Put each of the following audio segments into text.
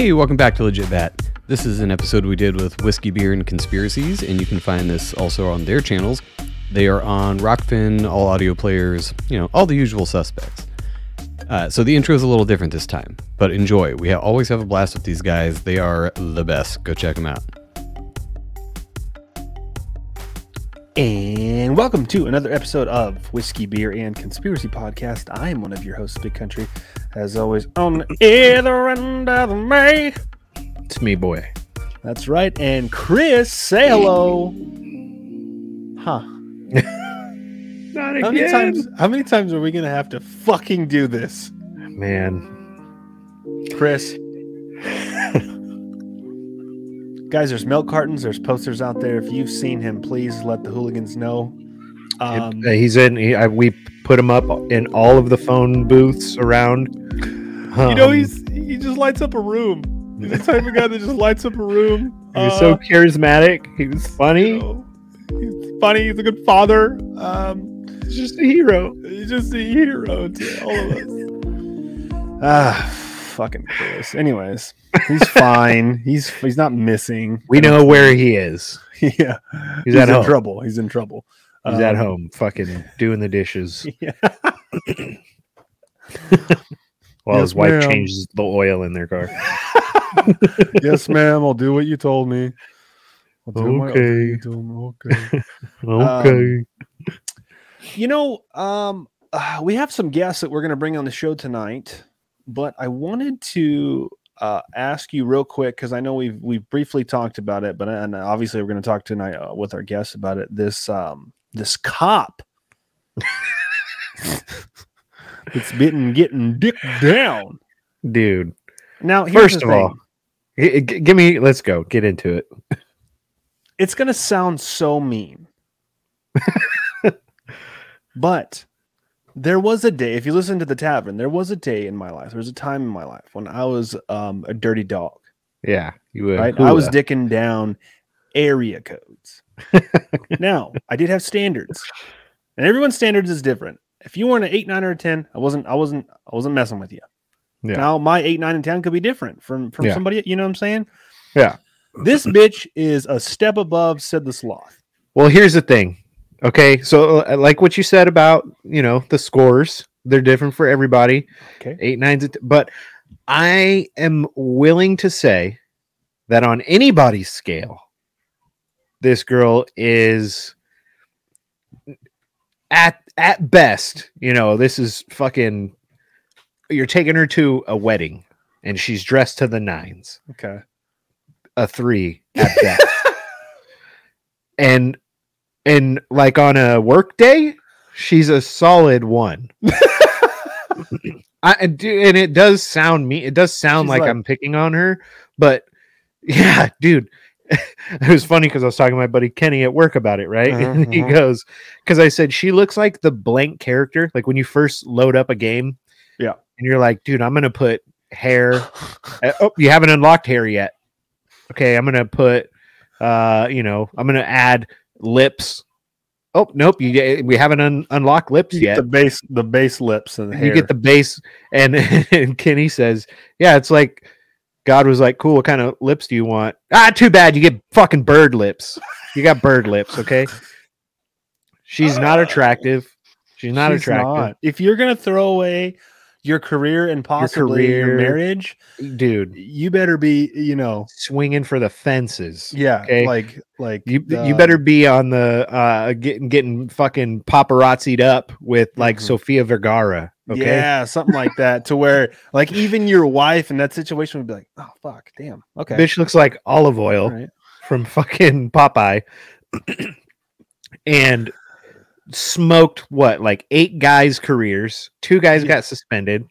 Hey, welcome back to Legit Bat. This is an episode we did with Whiskey, Beer, and Conspiracies, and you can find this also on their channels. They are on Rokfin, all audio players, you know, all the usual suspects. Uh, so the intro is a little different this time, but enjoy. We always have a blast with these guys. They are the best. Go check them out. And welcome to another episode of Whiskey, Beer, and Conspiracy Podcast. I am one of your hosts, Big Country, as always, on the other end of May. It's me, boy. That's right. And Chris, say hello. Huh. Not How many times? How many times are we gonna have to fucking do this, Man. Chris? Guys, there's milk cartons. There's posters out there. If you've seen him, please let the hooligans know. Um, he's in. He, I, we put him up in all of the phone booths around. you know, Um, he's he just lights up a room. He's the type of guy that just lights up a room. he was Uh, so charismatic. He was funny. you know, he's funny. He's a good father. Um, He's just a hero. he's just a hero to all of us. Ah, fucking Chris. Anyways, he's fine. he's he's not missing. We know where he is. yeah, He's, at in home. trouble. He's in trouble. He's at Um, home, fucking doing the dishes Yeah. while Yes, his wife ma'am. changes the oil in their car. yes, ma'am. I'll do what you told me. I'll my- I'll do what you Okay. Okay. Okay. You know, um, uh, we have some guests that we're going to bring on the show tonight, but I wanted to uh, ask you real quick because I know we've we've briefly talked about it, but and obviously we're going to talk tonight uh, with our guests about it. This um this cop, it's been getting dick down. Dude. Now, First of thing. all, g- g- give me. Let's go. Get into it. it's going to sound so mean. but there was a day, if you listen to the tavern, there was a day in my life, there was a time in my life when I was um, a dirty dog, Yeah. You would. right? I was dicking down area codes. now, I did have standards, and everyone's standards is different. If you weren't an eight, nine, or a ten, I wasn't, I wasn't, I wasn't messing with you. Yeah. Now my eight, nine, and ten could be different from from Yeah. somebody. You know what I'm saying? Yeah. This bitch is a step above said the sloth. Well, here's the thing. Okay, so uh, like what you said about you know the scores, they're different for everybody. Okay. Eight nines, but I am willing to say that on anybody's scale, this girl is at at best. You know, this is fucking. You're taking her to a wedding, and she's dressed to the nines Okay. a three at best. and and like on a work day, she's a solid one. I and do- and it does sound me. It does sound like, like- I'm picking on her, but yeah, dude. it was funny because I was talking to my buddy Kenny at work about it, right? Uh-huh, and he uh-huh. goes, because I said she looks like the blank character, like when you first load up a game. Yeah. And you're like, dude, I'm gonna put hair. Uh, oh, you haven't unlocked hair yet. Okay, I'm gonna put, uh, you know, I'm gonna add lips. Oh nope, you we haven't un- unlocked lips You yet. the base, the base lips and the hair. you get the base, and, and Kenny says, yeah, it's like God was like, cool. What kind of lips do you want? Ah, too bad. You get fucking bird lips. You got bird lips. Okay. She's not attractive. She's not She's attractive, not. If you're gonna throw away your career and possibly your, career. marriage, dude. you better be, you know, Swinging for the fences. yeah, Okay. like like You you better be on the uh getting getting fucking paparazzied up with like Mhm. Sofia Vergara. Okay. yeah, something like that, to where like even your wife in that situation would be like, oh fuck, damn, okay, Bitch looks like olive oil right. from fucking Popeye. and smoked what like eight guys' careers. Two guys got suspended.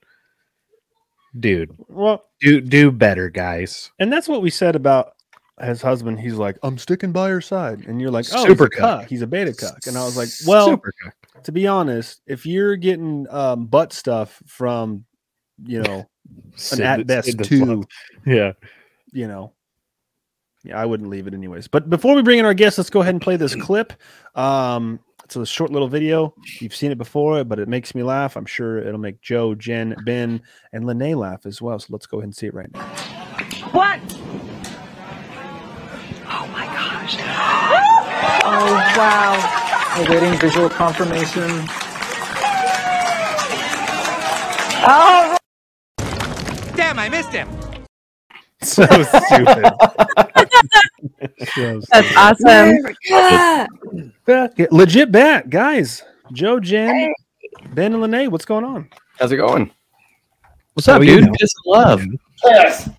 Dude, Well, do do better, guys. and that's what we said about his husband. He's like, I'm sticking by your side, and you're like, oh, Super he's a cuck. cuck. He's a beta cuck, and I was like, well, Super cuck. to be honest, if you're getting um, butt stuff from, you know, an Sid- at best Sid the two. Yeah. you know, yeah, I wouldn't leave it anyways. But before we bring in our guests, let's go ahead and play this clip. Um, it's a short little video. You've seen it before, but it makes me laugh. I'm sure it'll make Joe, Jen, Ben, and Lene laugh as well. So let's go ahead and see it right now. What? Oh, my gosh. oh wow. Awaiting visual confirmation. Oh, Damn, I missed him. So stupid. So That's awesome. Yeah, legit bet, guys. Joe, Jen, Ben, and Lene, what's going on? How's it going? What's Oh, up, you dude? know. Piss and love.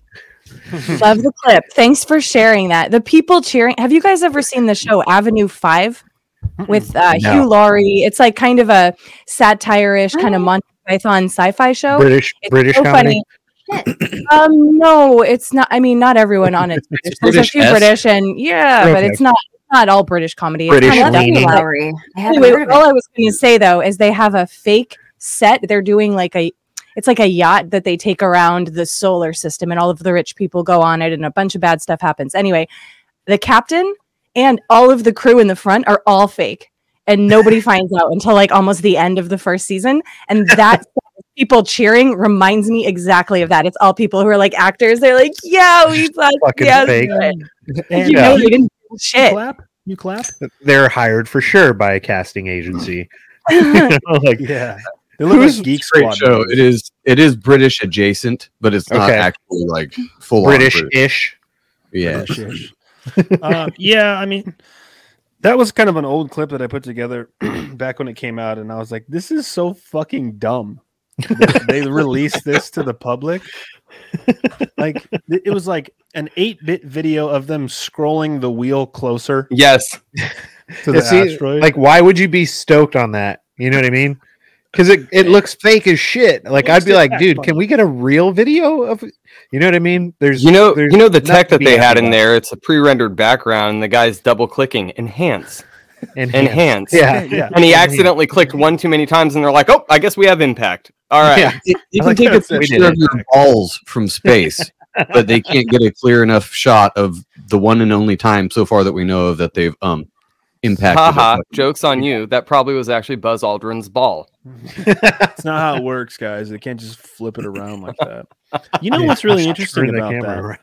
Love the clip. Thanks for sharing that. The people cheering. Have you guys ever seen the show Avenue Five with uh, No. Hugh Laurie? It's like kind of a satire-ish kind of Monty Python sci-fi show. British It's British so comedy. funny. um, no, it's not. I mean, not everyone on it. British. There's a few British-esque? And yeah, but it's not not all British comedy. It's British kinda leaning. Laurie. I Anyway, heard of all it. I was going to say though is they have a fake set. They're doing like a, it's like a yacht that they take around the solar system, and all of the rich people go on it, and a bunch of bad stuff happens. Anyway, the captain and all of the crew in the front are all fake, and nobody finds out until like almost the end of the first season, and that. People cheering reminds me exactly of that. It's all people who are like actors. They're like, "Yeah, we thought, Fucking yeah, fake. And you Yeah. know, they didn't do you clap? You clap? They're hired for sure by a casting agency. You know, like Yeah. They look Who's like Geek Great Squad. show. It is. It is British adjacent, but it's not Okay. actually like full British ish. Yeah. British-ish. uh, yeah, I mean, that was kind of an old clip that I put together back when it came out, and I was like, "This is so fucking dumb." That they released this to the public. Like it was like an eight-bit video of them scrolling the wheel closer Yes. to the see, asteroid. Like, why would you be stoked on that? You know what I mean? Because it, it looks fake as shit. Like, I'd be like, dude, can we get a real video of? You know what I mean? There's You know, there's you know the tech that they had in about. there. It's a pre-rendered background, and the guy's double clicking enhance, Enhance. enhance. Yeah, yeah. And he accidentally clicked one too many times, and they're like, "Oh, I guess we have impact." All right. Yeah. You you can like take a it picture of your balls from space, but they can't get a clear enough shot of the one and only time so far that we know of that they've um impacted. Haha. Jokes on you. That probably was actually Buzz Aldrin's ball. It's not how it works, guys. They can't just flip it around like that. You know what's really interesting about camera that? around.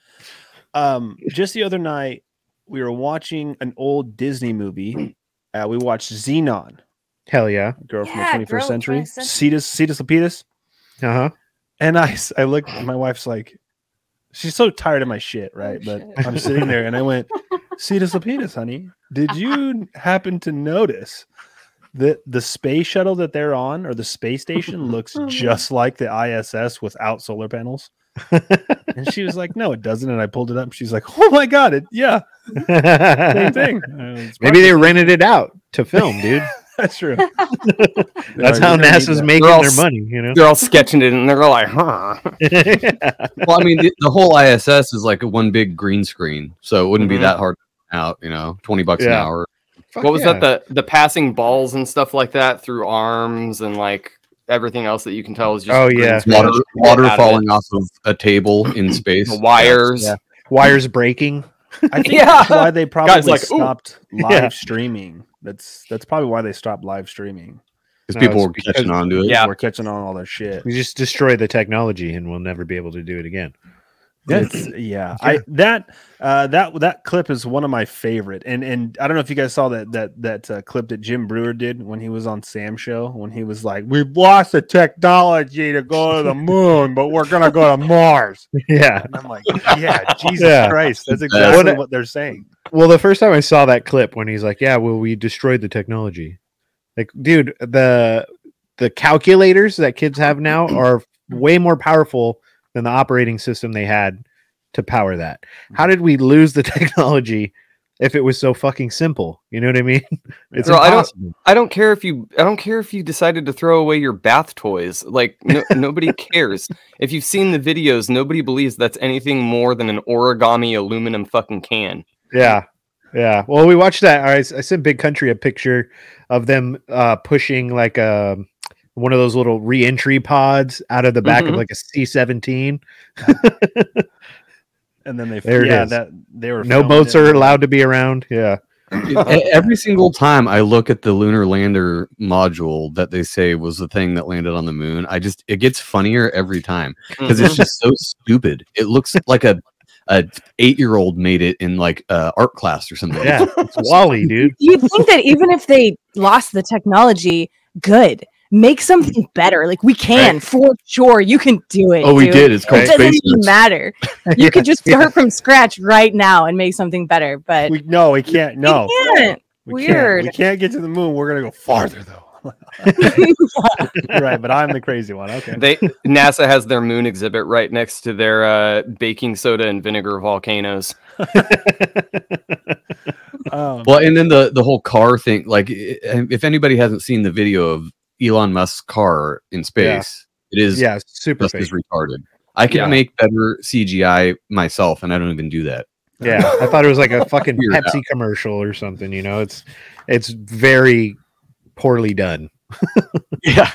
Um, just the other night, we were watching an old Disney movie. Uh, we watched Zenon, Hell yeah. Girl from Yeah, the 21st Girl of the Century, 21st Century. Zetus Zetus Lapetus. Uh huh. And I, I look, my wife's like, she's so tired of my shit, right? but shit. I'm sitting there and I went, Zetus Lapetus, honey, did you happen to notice that the space shuttle that they're on or the space station looks just like the ISS without solar panels? and she was like, no, it doesn't. And I pulled it up. She's like, oh my God, it, yeah, same thing. Maybe they rented it out to film, dude. That's true. That's how NASA's making all their money, you know. They're all sketching it, and they're all like, "Huh." Well, I mean, the, the whole ISS is like one big green screen, so it wouldn't Mhm. be that hard to out. You know, twenty bucks an hour. Fuck what was yeah. that? The the passing balls and stuff like that through arms and like everything else that you can tell is just Oh, yeah. screen Water, out water of falling off of a table in space. Wires. Yeah. Wires breaking? I think Yeah. that's why they probably like, stopped live Yeah. streaming. That's that's probably why they stopped live streaming. because No, people it's were because- catching on to it. Yeah. We're catching on all their shit. We just destroy the technology and we'll never be able to do it again. It's, yeah, I that uh, that that clip is one of my favorite, and and I don't know if you guys saw that that that uh, clip that Jim Breuer did when he was on Sam show when he was like, "We've lost the technology to go to the moon, but we're gonna go to Mars." Yeah. And I'm like, "Yeah, Jesus Yeah. Christ, that's exactly what- what they're saying." Well, the first time I saw that clip when he's like, "Yeah, well, we destroyed the technology." Like, dude, the the calculators that kids have now are way more powerful than the operating system they had to power that. How did we lose the technology if it was so fucking simple? You know what I mean? It's Girl, I don't-. I don't care if you I don't care if you decided to throw away your bath toys. Like no, nobody cares. If you've seen the videos, nobody believes that's anything more than an origami aluminum fucking can. Yeah. Yeah. Well, we watched that. I, I sent Big Country a picture of them uh, pushing like a one of those little re-entry pods out of the back of Mhm. like a C seventeen. And then they, There it yeah, that they were No boats it. are allowed to be around. Yeah. Every single time I look at the lunar lander module that they say was the thing that landed on the moon, I just it gets funnier every time because it's just so stupid. It looks like a a eight year old made it in like uh, art class or something. Yeah, it's WALL-E, dude. You'd think that even if they lost the technology, good. Make something better. Like we can for sure. You can do it. Oh, we dude. did. It's called It doesn't Space even matter. You Yeah, could just yeah. start from scratch right now and make something better. But We no, we can't. No, you can't. we can't. Weird. We can't get to the moon. We're gonna go farther though. Right, but I'm the crazy one. Okay. They NASA has their moon exhibit right next to their uh, baking soda and vinegar volcanoes. Um, Well, and then the the whole car thing. Like, if anybody hasn't seen the video of Elon Musk's car in space, it is Yeah, super just as retarded. I can Yeah. make better CGI myself, and I don't even do that. Yeah, I thought it was like a fucking Figure it Pepsi commercial or something. You know, it's it's very poorly done. Yeah.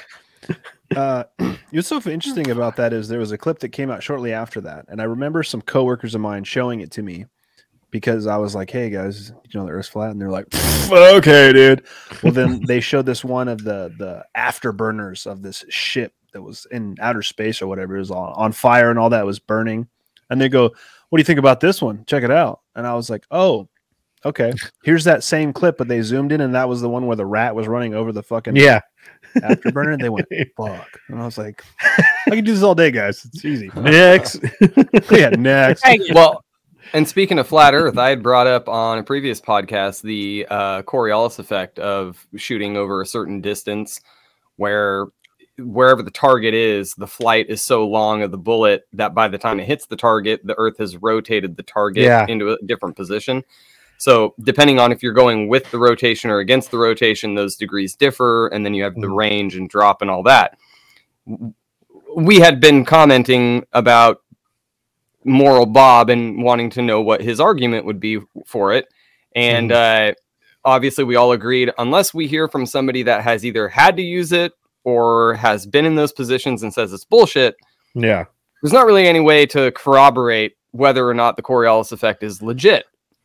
uh, what's so interesting about that is there was a clip that came out shortly after that, and I remember some coworkers of mine showing it to me because I was like, "Hey guys, you know the Earth's flat," and they're like, "Okay, dude." Well, then they showed this one of the the afterburners of this ship that was in outer space or whatever it was on on fire and all that was burning, and they go, "What do you think about this one? Check it out." And I was like, "Oh." Okay, here's that same clip, but they zoomed in, and that was the one where the rat was running over the fucking Yeah, afterburner. And they went, fuck. And I was like, I can do this all day, guys. It's easy. next. yeah, next. Well, and speaking of flat Earth, I had brought up on a previous podcast the uh, Coriolis effect of shooting over a certain distance, where wherever the target is, the flight is so long of the bullet that by the time it hits the target, the Earth has rotated the target Yeah. into a different position. So, depending on if you're going with the rotation or against the rotation, those degrees differ, and then you have the Mhm. range and drop and all that. We had been commenting about moral Bob and wanting to know what his argument would be for it. And uh, obviously, we all agreed, unless we hear from somebody that has either had to use it or has been in those positions and says it's bullshit, Yeah, there's not really any way to corroborate whether or not the Coriolis effect is legit.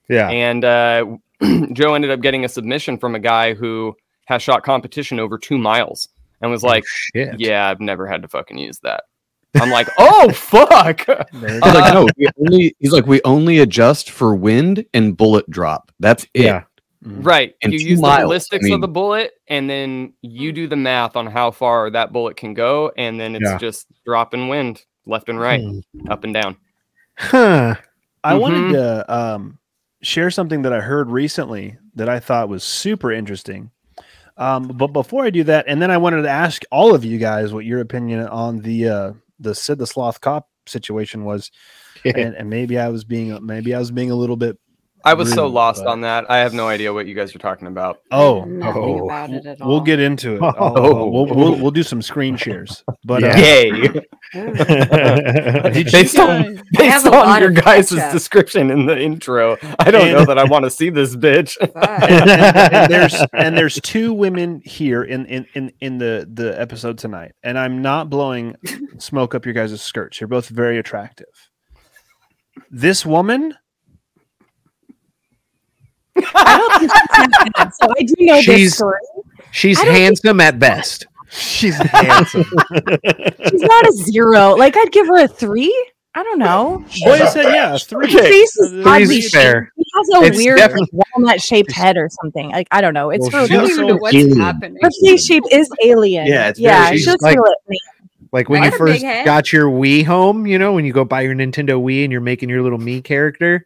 Yeah. And uh, Joe ended up getting a submission from a guy who has shot competition over two miles and was like, shit. Yeah, I've never had to fucking use that. I'm like, Oh, fuck. He's like, no, we only, he's like, we only adjust for wind and bullet drop. That's it. Yeah, Right. And you use miles, the I ballistics mean- of the bullet, and then you do the math on how far that bullet can go, and then it's Yeah. just dropping wind left and right, Hmm. up and down. Huh. I Mhm. wanted to um, share something that I heard recently that I thought was super interesting. Um, but before I do that, and then I wanted to ask all of you guys what your opinion on the uh, the Sid the Sloth cop situation was, and, and maybe I was being maybe I was being a little bit. I was so lost but- on that. I have no idea what you guys are talking about. Oh, Nothing oh, about it at all. we'll get into it. Oh. We'll, we'll we'll do some screen shares. But uh, Yay! Did based you on, guys- based on your of guys' ketchup. description in the intro, I don't know that I want to see this bitch. And, and- and there's and there's two women here in in in, in the the episode tonight and i'm not blowing smoke up your guys' skirts you're both very attractive this woman I don't think she's that. So I do know this She's- story. She's I think- handsome at best. she's handsome She's not a zero. Like I'd give her a three. I don't know. boy I said yeah three Her face is oddly shaped. fair. She has a It's weird definitely- walnut shaped head or something. Like I don't know. It's Well, her. I don't she's even so what's alien. happening. Her face shape is alien. Yeah, it's yeah. She looks like- real alien. Like when What you first got your Wii home, you know, when you go buy your Nintendo Wii and you're making your little me character.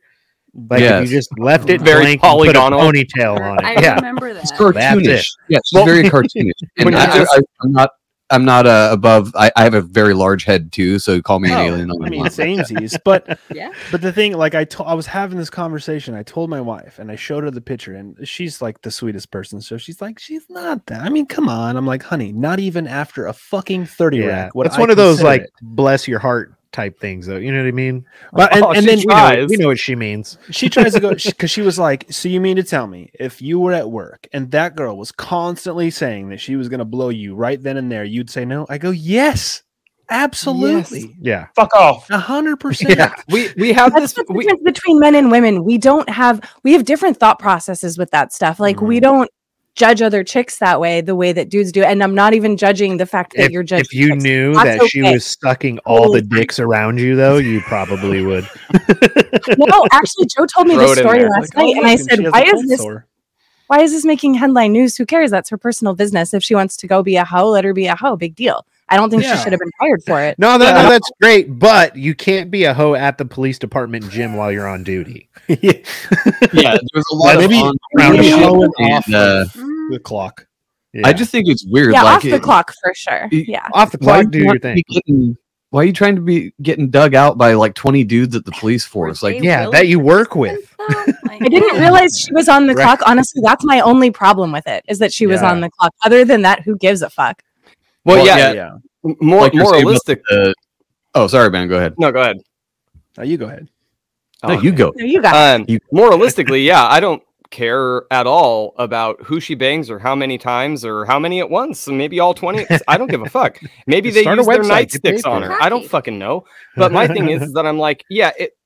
Like Yes. if you just left it Very blank and put a polygonal. ponytail on it. I it. Yeah. remember that. It's That's it. cartoonish. Yeah, she's Well, very cartoonish. And I, just- I, I'm not. I'm not uh, above. I, I have a very large head too, so call me an Oh, alien. I you mean, want. samesies, but Yeah. but the thing, like I told, I was having this conversation. I told my wife, and I showed her the picture, and she's like the sweetest person. So she's like, she's not that. I mean, come on. I'm like, honey, not even after a fucking thirty Yeah. rack. would It's I one of those like it. bless your heart type things though. You know what I mean? But and, Oh, and then We know, we know what she means. she tries to go because she was like, "So you mean to tell me if you were at work and that girl was constantly saying that she was going to blow you right then and there, you'd say no?" I go, "Yes, absolutely, Yeah. Fuck off. a hundred percent." Yeah. We we have That's this. the We, difference between men and women. We don't have we have different thought processes with that stuff. Like we Mhm. don't judge other chicks that way, the way that dudes do. And I'm not even judging the fact that If, you're judging. if you chicks. knew That's that she was sucking all the Totally fine. dicks around you, though, you probably would. no, actually, Joe told me this story last Like, oh, night, and I said, she has a "Why is this? sore. Why is this making headline news? Who cares? That's her personal business. If she wants to go be a hoe, let her be a hoe. Big deal. I don't think Yeah. she should have been fired for it. No, no, no, that's great, but you can't be a hoe at the police department gym while you're on duty. yeah. yeah, there's a lot Maybe- of on- maybe shit, showing and, off uh, The clock. Yeah. I just think it's weird. Yeah, like off the it- clock for sure. Yeah. off the clock, do you your thing. getting- why are you trying to be getting dug out by like 20 dudes at the police force? Like, Yeah, that you work with. I didn't realize she was on the Right. clock. Honestly, that's my only problem with it is that she was Yeah. on the clock. Other than that, who gives a fuck? Well, Well, yeah, yeah. m- more like you're saying about moralistic. the- oh, sorry, man. Go ahead. No, go ahead. Now you go ahead. No, you go. No, you got Um, You- moralistically, yeah, I don't care at all about who she bangs or how many times or how many at once, and maybe all twenty. I don't give a fuck. Maybe they use their website, get nightsticks on her. it. I don't fucking know. But my thing is, is that I'm like, yeah, it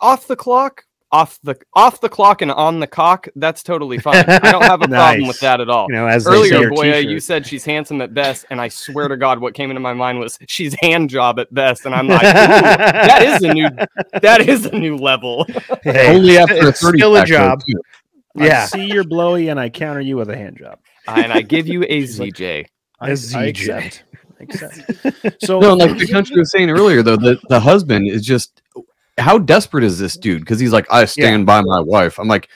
off the clock, off the off the clock, and on the cock. That's totally fine. I don't have a problem with that at all. You know, as Earlier, your Boya, you said she's handsome at best, and I swear to God, what came into my mind was she's hand job at best, and I'm like, that is a new, that is a new level. Hey, Only after a it's 30 still a job. too. I Yeah. see your blowy and I counter you with a hand job. and I give you a She's like- ZJ. I, A I ZJ. accept. accept. So No, like the country was saying earlier, though, the, the husband is just how desperate is this dude? Because he's like, I stand by my wife. I'm like,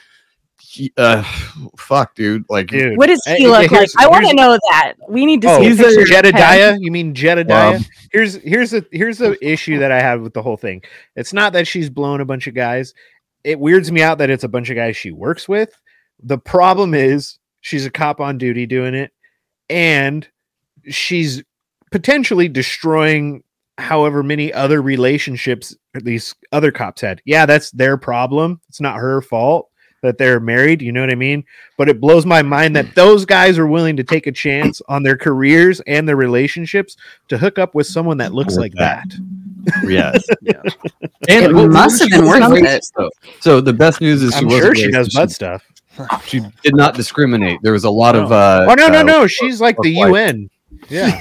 he- uh, fuck, dude. Like, Dude. What does he look like? here's- I want to know that. We need to Oh, see. a he's picture a of him. Jedediah. You mean Jedediah? Um, here's here's a here's the issue that I have with the whole thing. It's not that she's blown a bunch of guys. It weirds me out that it's a bunch of guys she works with. The problem is she's a cop on duty doing it, and she's potentially destroying however many other relationships these other cops had. Yeah, that's their problem. It's not her fault that they're married. You know what I mean? But it blows my mind that those guys are willing to take a chance on their careers and their relationships to hook up with someone that looks like that. yes. yeah. And It well, must have been wasn't worth it. though. So the best news is she I'm sure she does butt stuff. She did not discriminate. There was a lot of. Uh, Oh no, no, uh, no! She's like the white. UN. Yeah,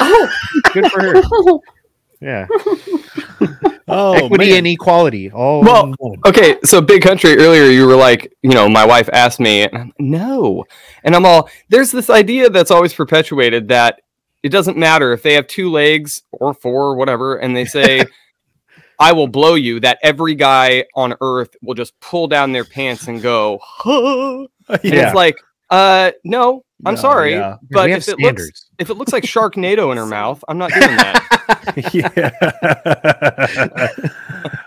Oh, good for her. Yeah, Oh, equity man. and equality. All Well. Okay, so big country earlier you were like, you know, my wife asked me, and I'm, no. And I'm all, there's this idea that's always perpetuated that it doesn't matter if they have two legs or four or whatever, and they say, I will blow you, that every guy on earth will just pull down their pants and go, huh. And Yeah. it's like, uh, no, I'm No, sorry. yeah. But we have if it looks standards. if it looks like Sharknado in her mouth, I'm not doing that. yeah.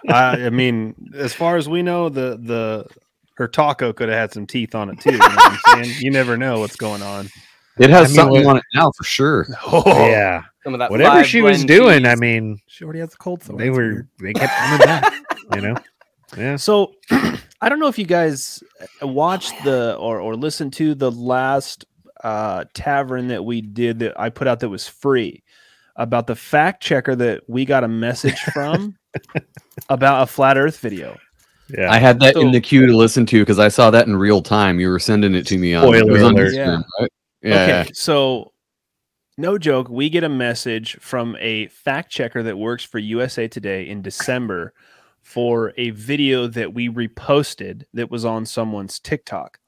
I, I mean, as far as we know, the the her taco could have had some teeth on it too. You know what I'm? You never know what's going on. It has I mean, something what- on it now for sure. Oh, yeah, Some of that whatever she was blend doing, I mean, she already has the cold sore. they were weird. they kept coming back. You know, yeah. So I don't know if you guys uh, watched the or or listened to the last uh tavern that we did that I put out that was free about the fact checker that we got a message from about a flat earth video. Yeah, I had that in the queue to listen to because I saw that in real time. You were sending it to me on, it was on alert. Instagram, right? Yeah. Okay, so no joke, we get a message from a fact checker that works for USA Today in December for a video that we reposted that was on someone's TikTok.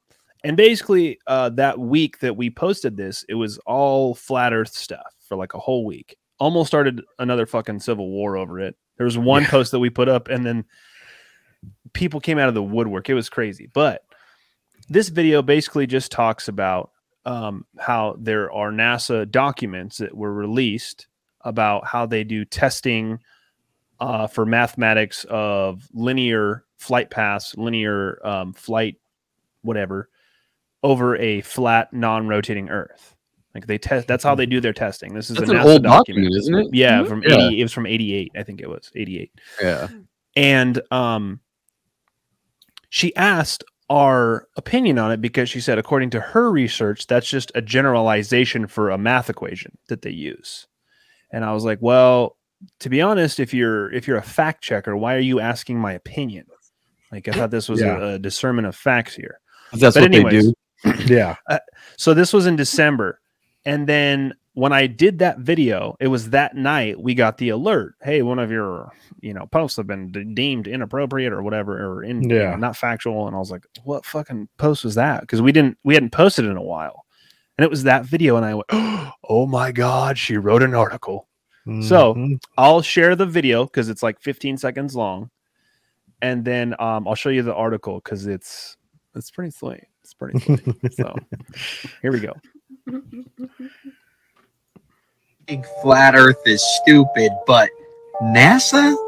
And basically, uh, that week that we posted this, it was all flat Earth stuff for like a whole week. Almost started another fucking civil war over it. There was one post that we put up, and then people came out of the woodwork. It was crazy. But this video basically just talks about um, how there are NASA documents that were released about how they do testing uh, for mathematics of linear flight paths, linear um, flight, whatever, over a flat, non-rotating Earth. Like they test. That's how they do their testing. This is That's a an old document, document, isn't it? Yeah, from Yeah. 80, it was from 88, I think it was 88 Yeah. and um she asked our opinion on it because she said according to her research that's just a generalization for a math equation that they use and i was like well to be honest if you're if you're a fact checker why are you asking my opinion like i thought this was Yeah. a, a discernment of facts here That's But what anyways, they do. Yeah. So this was in December. And then when I did that video, it was that night we got the alert. Hey, one of your, you know, posts have been de- deemed inappropriate or whatever, or in, you know, Yeah. not factual. And I was like, what fucking post was that? Because we didn't, we hadn't posted in a while. And it was that video. And I went, oh my God, she wrote an article. So- Mhm. I'll share the video because it's like 15 seconds long. And then um, I'll show you the article because it's, it's pretty sweet. It's pretty sweet. so here we go. Think flat Earth is stupid, but NASA?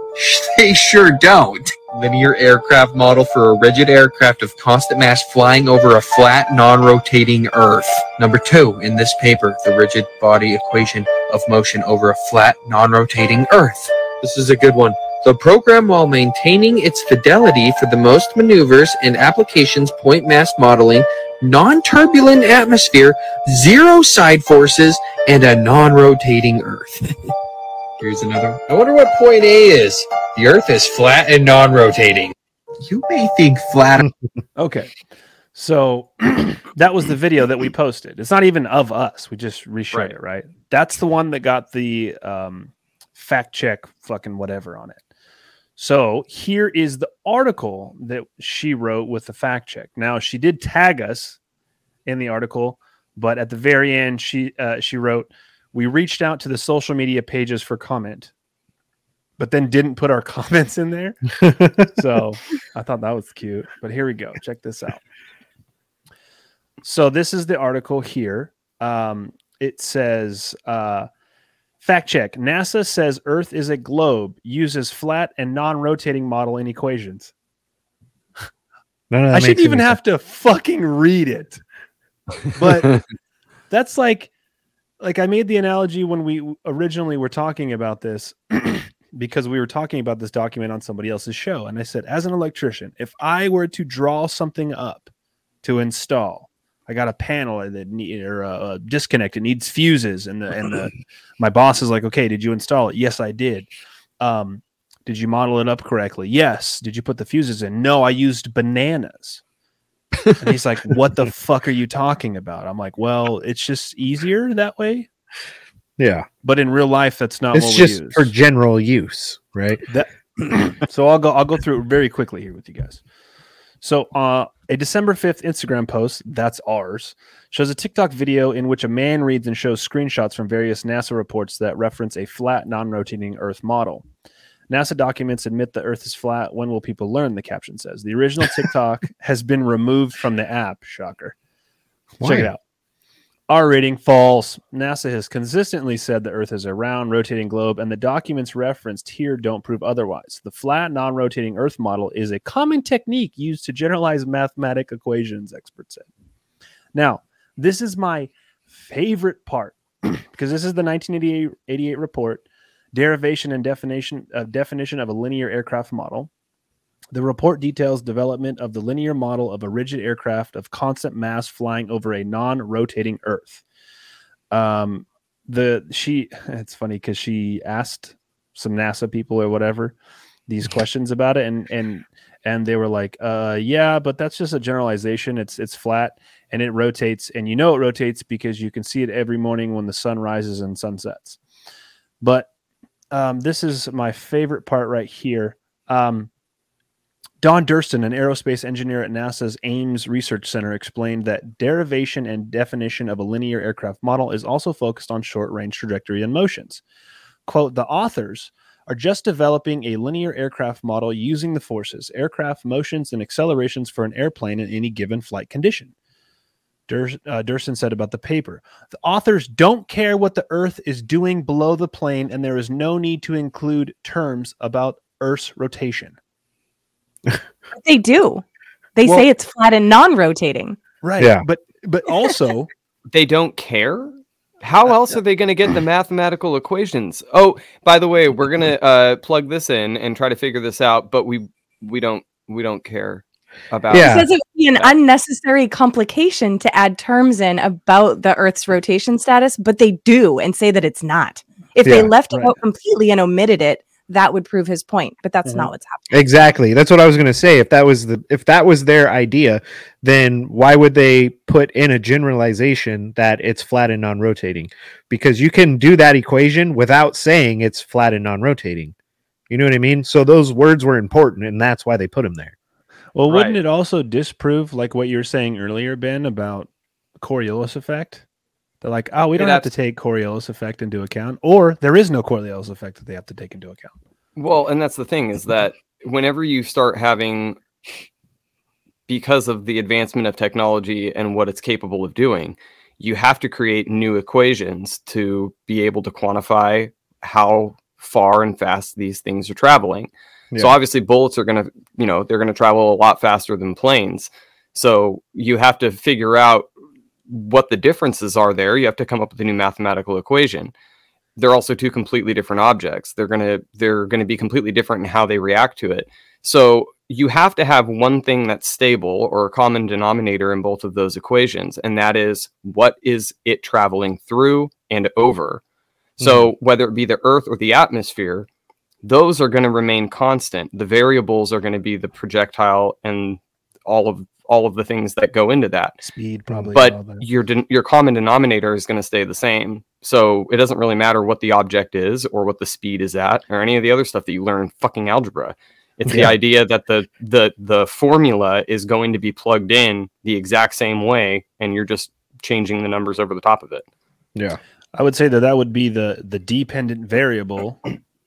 They sure don't. Linear aircraft model for a rigid aircraft of constant mass flying over a flat, non rotating Earth. Number two in this paper, the rigid body equation of motion over a flat, non rotating Earth. This is a good one. The program, while maintaining its fidelity for the most maneuvers and applications, point mass modeling, non turbulent atmosphere, zero side forces, and a non rotating Earth. Here's another. one. I wonder what point A is. The Earth is flat and non rotating. You may think flat Okay. So that was the video that we posted. It's not even of us. We just reshared Right. it, right? That's the one that got the um, fact check fucking whatever on it. So here is the article that she wrote with the fact check. Now she did tag us in the article, but at the very end she uh, she wrote, "We reached out to the social media pages for comment, but then didn't put our comments in there." so I thought that was cute. But here we go. Check this out. So this is the article here. Um, it says, uh, fact check NASA says Earth is a globe, uses flat and non rotating model in equations. None of that I shouldn't even any have to fucking read it. But that's like, like I made the analogy when we originally were talking about this because we were talking about this document on somebody else's show. And I said, as an electrician, if I were to draw something up to install, I got a panel that need or a, a disconnect. It needs fuses, and the and the my boss is like, "Okay, did you install it?" Yes, I did. Um, did you model it up correctly? Yes. Did you put the fuses in? No, I used bananas. and he's like, "What the fuck are you talking about?" I'm like, "Well, it's just easier that way." Yeah. But in real life, that's not It's what just we use. for general use, right? That, so I'll go I'll go through it very quickly here with you guys. So uh a December 5th Instagram post, that's ours, shows a TikTok video in which a man reads and shows screenshots from various NASA reports that reference a flat, non-rotating Earth model. NASA documents admit the Earth is flat. When will people learn? The caption says. The original TikTok has been removed from the app. Shocker. Check it out. R rating false. NASA has consistently said the Earth is a round, rotating globe, and the documents referenced here don't prove otherwise. The flat, non rotating Earth model is a common technique used to generalize mathematic equations, experts said. Now, this is my favorite part because this is the 1988 report, derivation and definition of definition of a linear aircraft model. The report details development of the linear model of a rigid aircraft of constant mass flying over a non-rotating Earth. Um, the she it's funny because she asked some NASA people or whatever these questions about it, and and and they were like, uh, yeah, but that's just a generalization. It's it's flat and it rotates, and you know it rotates because you can see it every morning when the sun rises and sunsets. But um, this is my favorite part right here. Um, Don Durston, an aerospace engineer at NASA's Ames Research Center, explained that derivation and definition of a linear aircraft model is also focused on short range trajectory and motions. Quote, the authors are just developing a linear aircraft model using the forces, aircraft motions, and accelerations for an airplane in any given flight condition. Durs- uh, Durston said about the paper the authors don't care what the Earth is doing below the plane, and there is no need to include terms about Earth's rotation. They do. They Well- say it's flat and non-rotating. Right. Yeah. But but also they don't care how else are they going to get the mathematical equations oh by the way we're going to uh, plug this in and try to figure this out but we we don't we don't care about Yeah. It says it would be an unnecessary complication to add terms in about the Earth's rotation status, but they do and say that it's not. If they Yeah, left it out completely and omitted it, that would prove his point. But that's Mm-hmm. not what's happening. Exactly. That's what I was going to say. If that was the if that was their idea, then why would they put in a generalization that it's flat and non-rotating? Because you can do that equation without saying it's flat and non-rotating. You know what I mean? So those words were important and that's why they put them there. Well, wouldn't it also disprove like what you were saying earlier, Ben, about Coriolis effect? They're like, oh, we don't have to take Coriolis effect into account, or there is no Coriolis effect that they have to take into account. Well, and that's the thing is that whenever you start having, because of the advancement of technology and what it's capable of doing, you have to create new equations to be able to quantify how far and fast these things are traveling. So obviously bullets are going to, you know, they're going to travel a lot faster than planes. So you have to figure out what the differences are there. You have to come up with a new mathematical equation. They're also two completely different objects. They're going to they're going to be completely different in how they react to it. So you have to have one thing that's stable or a common denominator in both of those equations and that is what is it traveling through and over? So mm-hmm. whether it be the earth or the atmosphere those are going to remain constant. The variables are going to be the projectile and all of all of the things that go into that Speed, probably. but your den- your common denominator is going to stay the same. So it doesn't really matter what the object is or what the speed is at or any of the other stuff that you learn in fucking algebra. It's the idea that the the the formula is going to be plugged in the exact same way, and you're just changing the numbers over the top of it. Yeah. I would say that that would be the the dependent variable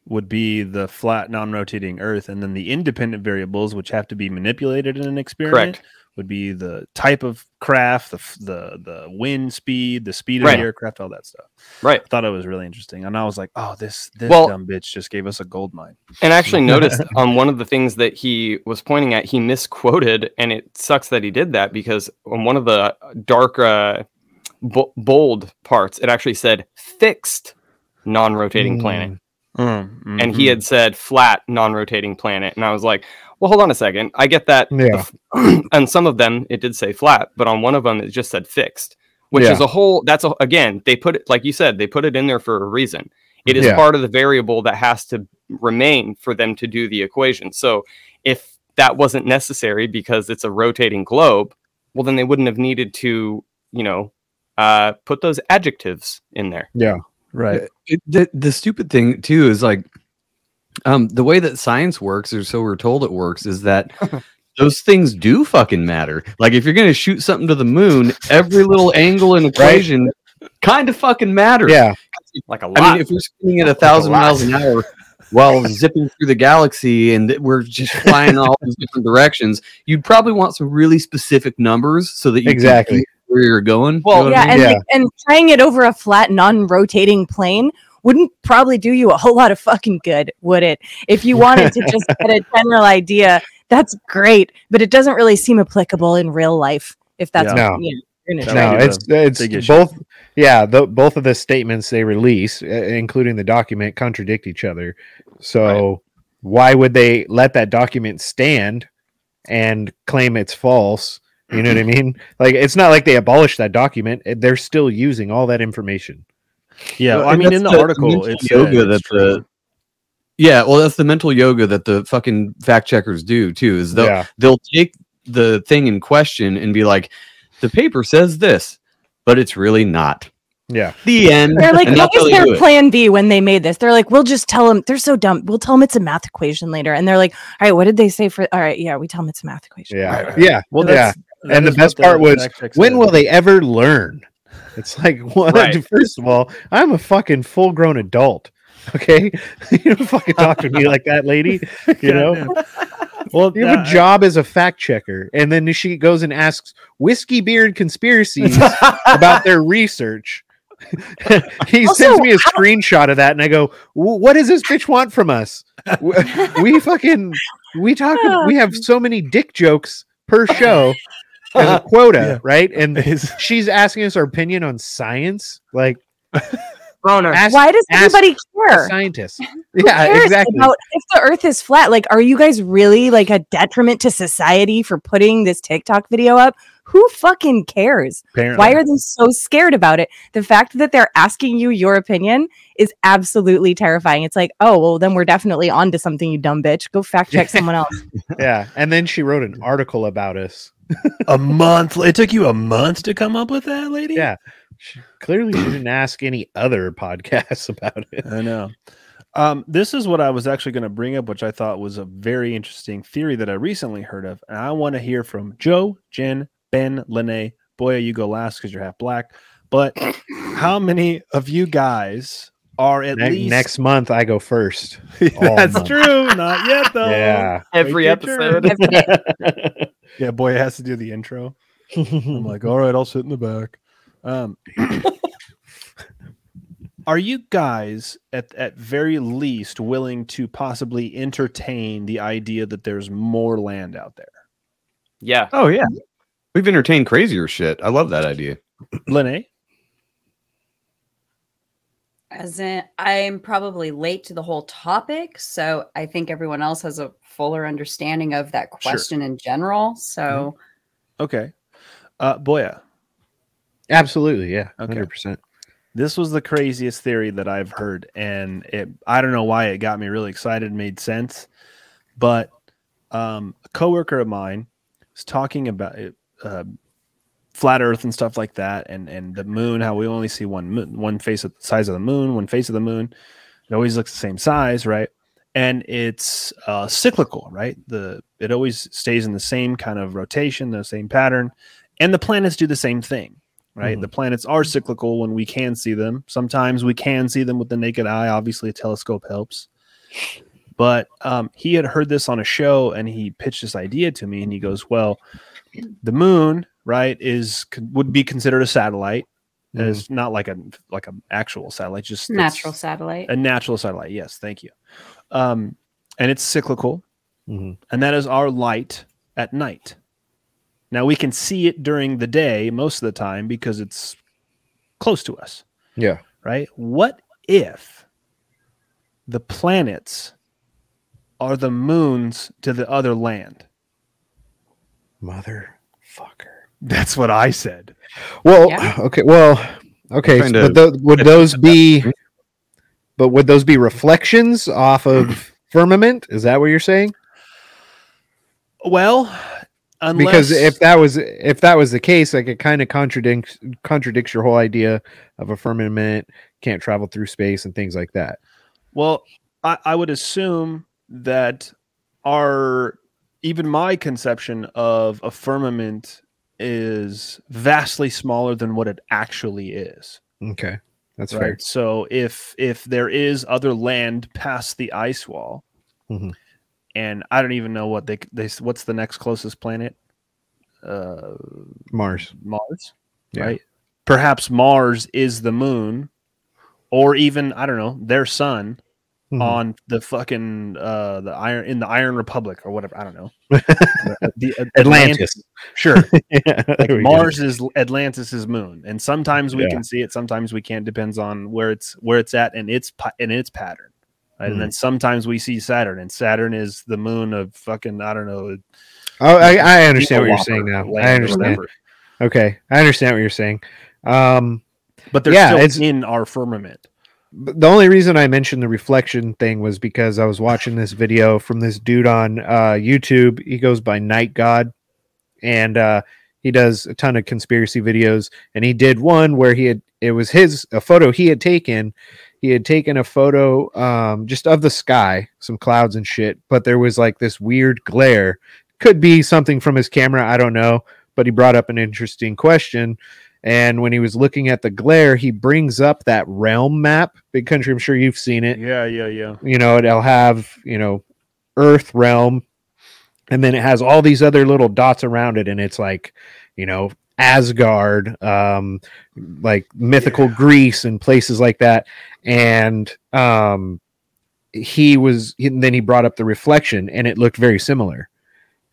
would be the flat non-rotating Earth, and then the independent variables, which have to be manipulated in an experiment, Correct. Would be the type of craft, the the the wind speed, the speed of Right. the aircraft, all that stuff. Right. I thought it was really interesting, and I was like, oh, this this Well- dumb bitch just gave us a gold mine. And I actually noticed on one of the things that he was pointing at, he misquoted, and it sucks that he did that because on one of the dark, uh, bo- bold parts, it actually said fixed non-rotating Mm. planet, Mm, and he had said flat non-rotating planet, and I was like, well, hold on a second, I get that. Yeah. and some of them it did say flat, but on one of them it just said fixed, which Yeah. is a whole. That's a, again, they put it like you said, they put it in there for a reason. It is Yeah. part of the variable that has to remain for them to do the equation. So if that wasn't necessary because it's a rotating globe, well, then they wouldn't have needed to, you know, uh, put those adjectives in there. Yeah. Right. It, the the stupid thing too is like um the way that science works or so we're told it works is that those things do fucking matter like if you're gonna shoot something to the moon every little angle and equation kind of fucking matters Yeah. Like a lot. i mean if we're spinning at a thousand miles an hour while zipping through the galaxy and we're just flying all these different directions you'd probably want some really specific numbers so that you can Exactly. See where you're going Well, You know what I yeah, mean? and Yeah. like, and trying it over a flat, non-rotating plane wouldn't probably do you a whole lot of fucking good, would it? If you wanted to just get a general idea, that's great, but it doesn't really seem applicable in real life. If that's Yeah. what, No. you know, you're That gonna would. No, it's it's big issue. both. Yeah, the, both of the statements they release, uh, including the document, contradict each other. So why would they let that document stand and claim it's false? You know what I mean? Like it's not like they abolished that document; they're still using all that information. Yeah, Well, I mean, in the, the article, mental it's yoga said that it's the yeah, well, that's the mental yoga that the fucking fact checkers do too. Is they'll Yeah. they'll take the thing in question and be like, the paper says this, but it's really not. Yeah, The end. They're like, And what was their plan B when they made this? They're like, we'll just tell them. They're so dumb. We'll tell them it's a math equation later. And they're like, all right, what did they say for? All right, yeah, we tell them it's a math equation. yeah, Right, right. yeah. Well, yeah. That And the best part was, When said. will they ever learn? It's like, what? Right. First of all, I'm a fucking full grown adult. Okay, you don't fucking talk to me like that, lady. You know. Well, you have a job as a fact checker, and then she goes and asks whiskey, beard conspiracies about their research. he Also, sends me a screenshot of that, and I go, "What does this bitch want from us? We fucking we talk. We have so many dick jokes per show as a quota, Yeah. right? And she's asking us our opinion on science, like ask Why does anybody care? Scientists. Yeah, exactly. About if the Earth is flat, like, are you guys really like a detriment to society for putting this TikTok video up? who fucking cares? Apparently. Why are they so scared about it? The fact that they're asking you your opinion is absolutely terrifying. It's like, oh, well, then we're definitely onto something, you dumb bitch. Go fact check someone else. yeah. And then she wrote an article about us. a month? It took you a month to come up with that, lady? Yeah. She, clearly, she didn't ask any other podcasts about it. I know. Um, this is what I was actually going to bring up, which I thought was a very interesting theory that I recently heard of. And I want to hear from Joe, Jen, Ben, Lene. Boy, you go last because you're half black. But how many of you guys are at Ne- least next month, I go first. That's true. Not yet though. Yeah. Every Wait episode. Yeah, boy it has to do the intro. I'm like, all right, I'll sit in the back. Um, are you guys at at very least willing to possibly entertain the idea that there's more land out there? Yeah. Oh yeah. We've entertained crazier shit. I love that idea. Lene, As in, I'm probably late to the whole topic, so I think everyone else has a fuller understanding of that Sure. question in general. So, okay. Uh, Boya, Absolutely. Yeah. Okay. 100%. this was the craziest theory that I've heard, and it I don't know why it got me really excited, made sense, but um, a coworker of mine was talking about it, uh, flat Earth and stuff like that, and and the moon, how we only see one moon, one face of the size of the moon, one face of the moon, it always looks the same size, right? And it's uh, cyclical, right? The it always stays in the same kind of rotation, the same pattern, and the planets do the same thing right? Mhm. The planets are cyclical when we can see them. Sometimes we can see them with the naked eye. Obviously, a telescope helps. But um, he had heard this on a show and he pitched this idea to me and he goes, Well, the moon, right, is would be considered a satellite. As not like a like an actual satellite, just natural satellite. a natural satellite. Yes, thank you. Um, and it's cyclical, Mhm. and that is our light at night. Now we can see it during the day most of the time because it's close to us, Yeah. right? What if the planets are the moons to the other land? Motherfucker. That's what I said. Well, Yeah. okay. Well, okay. Trying but to- tho- would those be? But would those be reflections off of firmament? Is that what you're saying? Well, unless Because if that was if that was the case, like it kind of contradicts contradicts your whole idea of a firmament can't travel through space and things like that. Well, I, I would assume that our even my conception of a firmament is vastly smaller than what it actually is. Okay, that's right. fair. So if if there is other land past the ice wall, Mhm. and I don't even know what they they what's the next closest planet? Uh, Mars. Mars, Yeah. right? Perhaps Mars is the moon, or even I don't know their sun Mhm. on the fucking uh the iron in the Iron Republic or whatever. I don't know. The- the- uh, Atlantis. Sure. yeah, Like we go. Is Atlantis's moon, and sometimes we Yeah. can see it, sometimes we can't. Depends on where it's where it's at and its and its pattern. Right? Hmm. And then sometimes we see Saturn, and Saturn is the moon of fucking I don't know. Oh, I, I understand what you're saying now. I understand. Okay, I understand what you're saying. Um, But they're Yeah, still it's- in our firmament. The only reason I mentioned the reflection thing was because I was watching this video from this dude on uh, YouTube. He goes by Night God, and uh, he does a ton of conspiracy videos. And he did one where he had it was his a photo he had taken. He had taken a photo um, just of the sky, some clouds and shit, but there was like this weird glare. Could be something from his camera, I don't know. But he brought up an interesting question. And when he was looking at the glare, he brings up that realm map. Big country, I'm sure you've seen it. Yeah, yeah, yeah. You know, it'll have, you know, Earth realm, and then it has all these other little dots around it, and it's like, you know, Asgard, um, like mythical Greece and places like that. And um he was he, then he brought up the reflection and it looked very similar.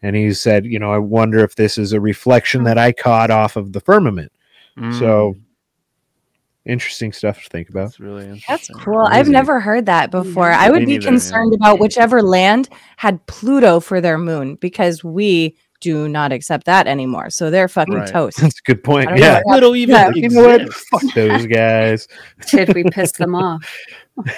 And he said, you know, I wonder if this is a reflection that I caught off of the firmament. So mm. interesting stuff to think about. That's really interesting. That's cool. I've never heard that before. I would Me be neither, yeah. concerned about whichever land had Pluto for their moon because we do not accept that anymore. So they're fucking Right. toast. That's a good point. I don't know Yeah. what Little even Yeah. You know what? Fuck those guys. Did we piss them off?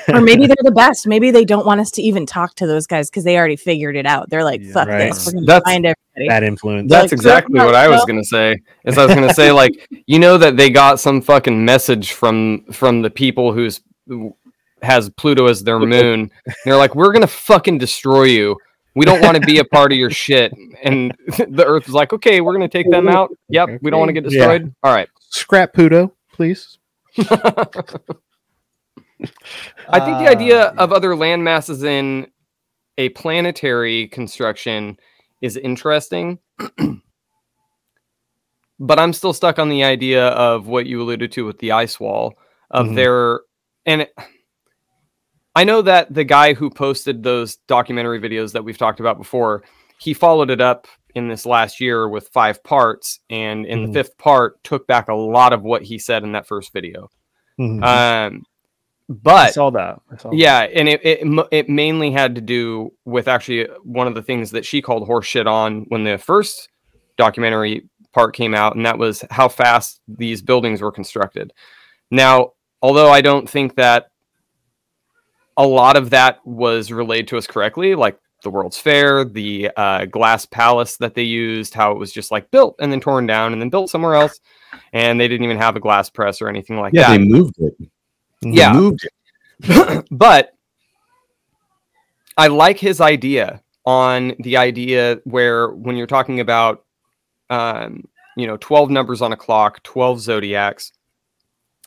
Or maybe they're the best. Maybe they don't want us to even talk to those guys because they already figured it out. They're like, Yeah. fuck Right. this. We're gonna That's- find everybody. Bad influence. That's Like, exactly what I was gonna say. Is I was gonna say like you know that they got some fucking message from from the people who's who has Pluto as their moon. They're like, we're gonna fucking destroy you. We don't want to be a part of your shit. And the Earth was like, okay, we're gonna take them out. Yep, we don't want to get Yeah. destroyed. All right. Scrap Pluto, please. I think the idea Ah, of other land masses in a planetary construction is interesting. but I'm still stuck on the idea of what you alluded to with the ice wall of Mhm. their and it, I know that the guy who posted those documentary videos that we've talked about before, he followed it up in this last year with five parts and in Mhm. the fifth part took back a lot of what he said in that first video. Mhm. Um I but saw that. I saw that. yeah, and it, it it mainly had to do with actually one of the things that she called horseshit on when the first documentary part came out, and that was how fast these buildings were constructed. Now, although I don't think that a lot of that was relayed to us correctly, like the World's Fair, the uh, glass palace that they used, how it was just like built and then torn down and then built somewhere else, and they didn't even have a glass press or anything like Yeah, that. they moved it. Yeah. But I like his idea on the idea where when you're talking about, um, you know, 12 numbers on a clock, 12 zodiacs,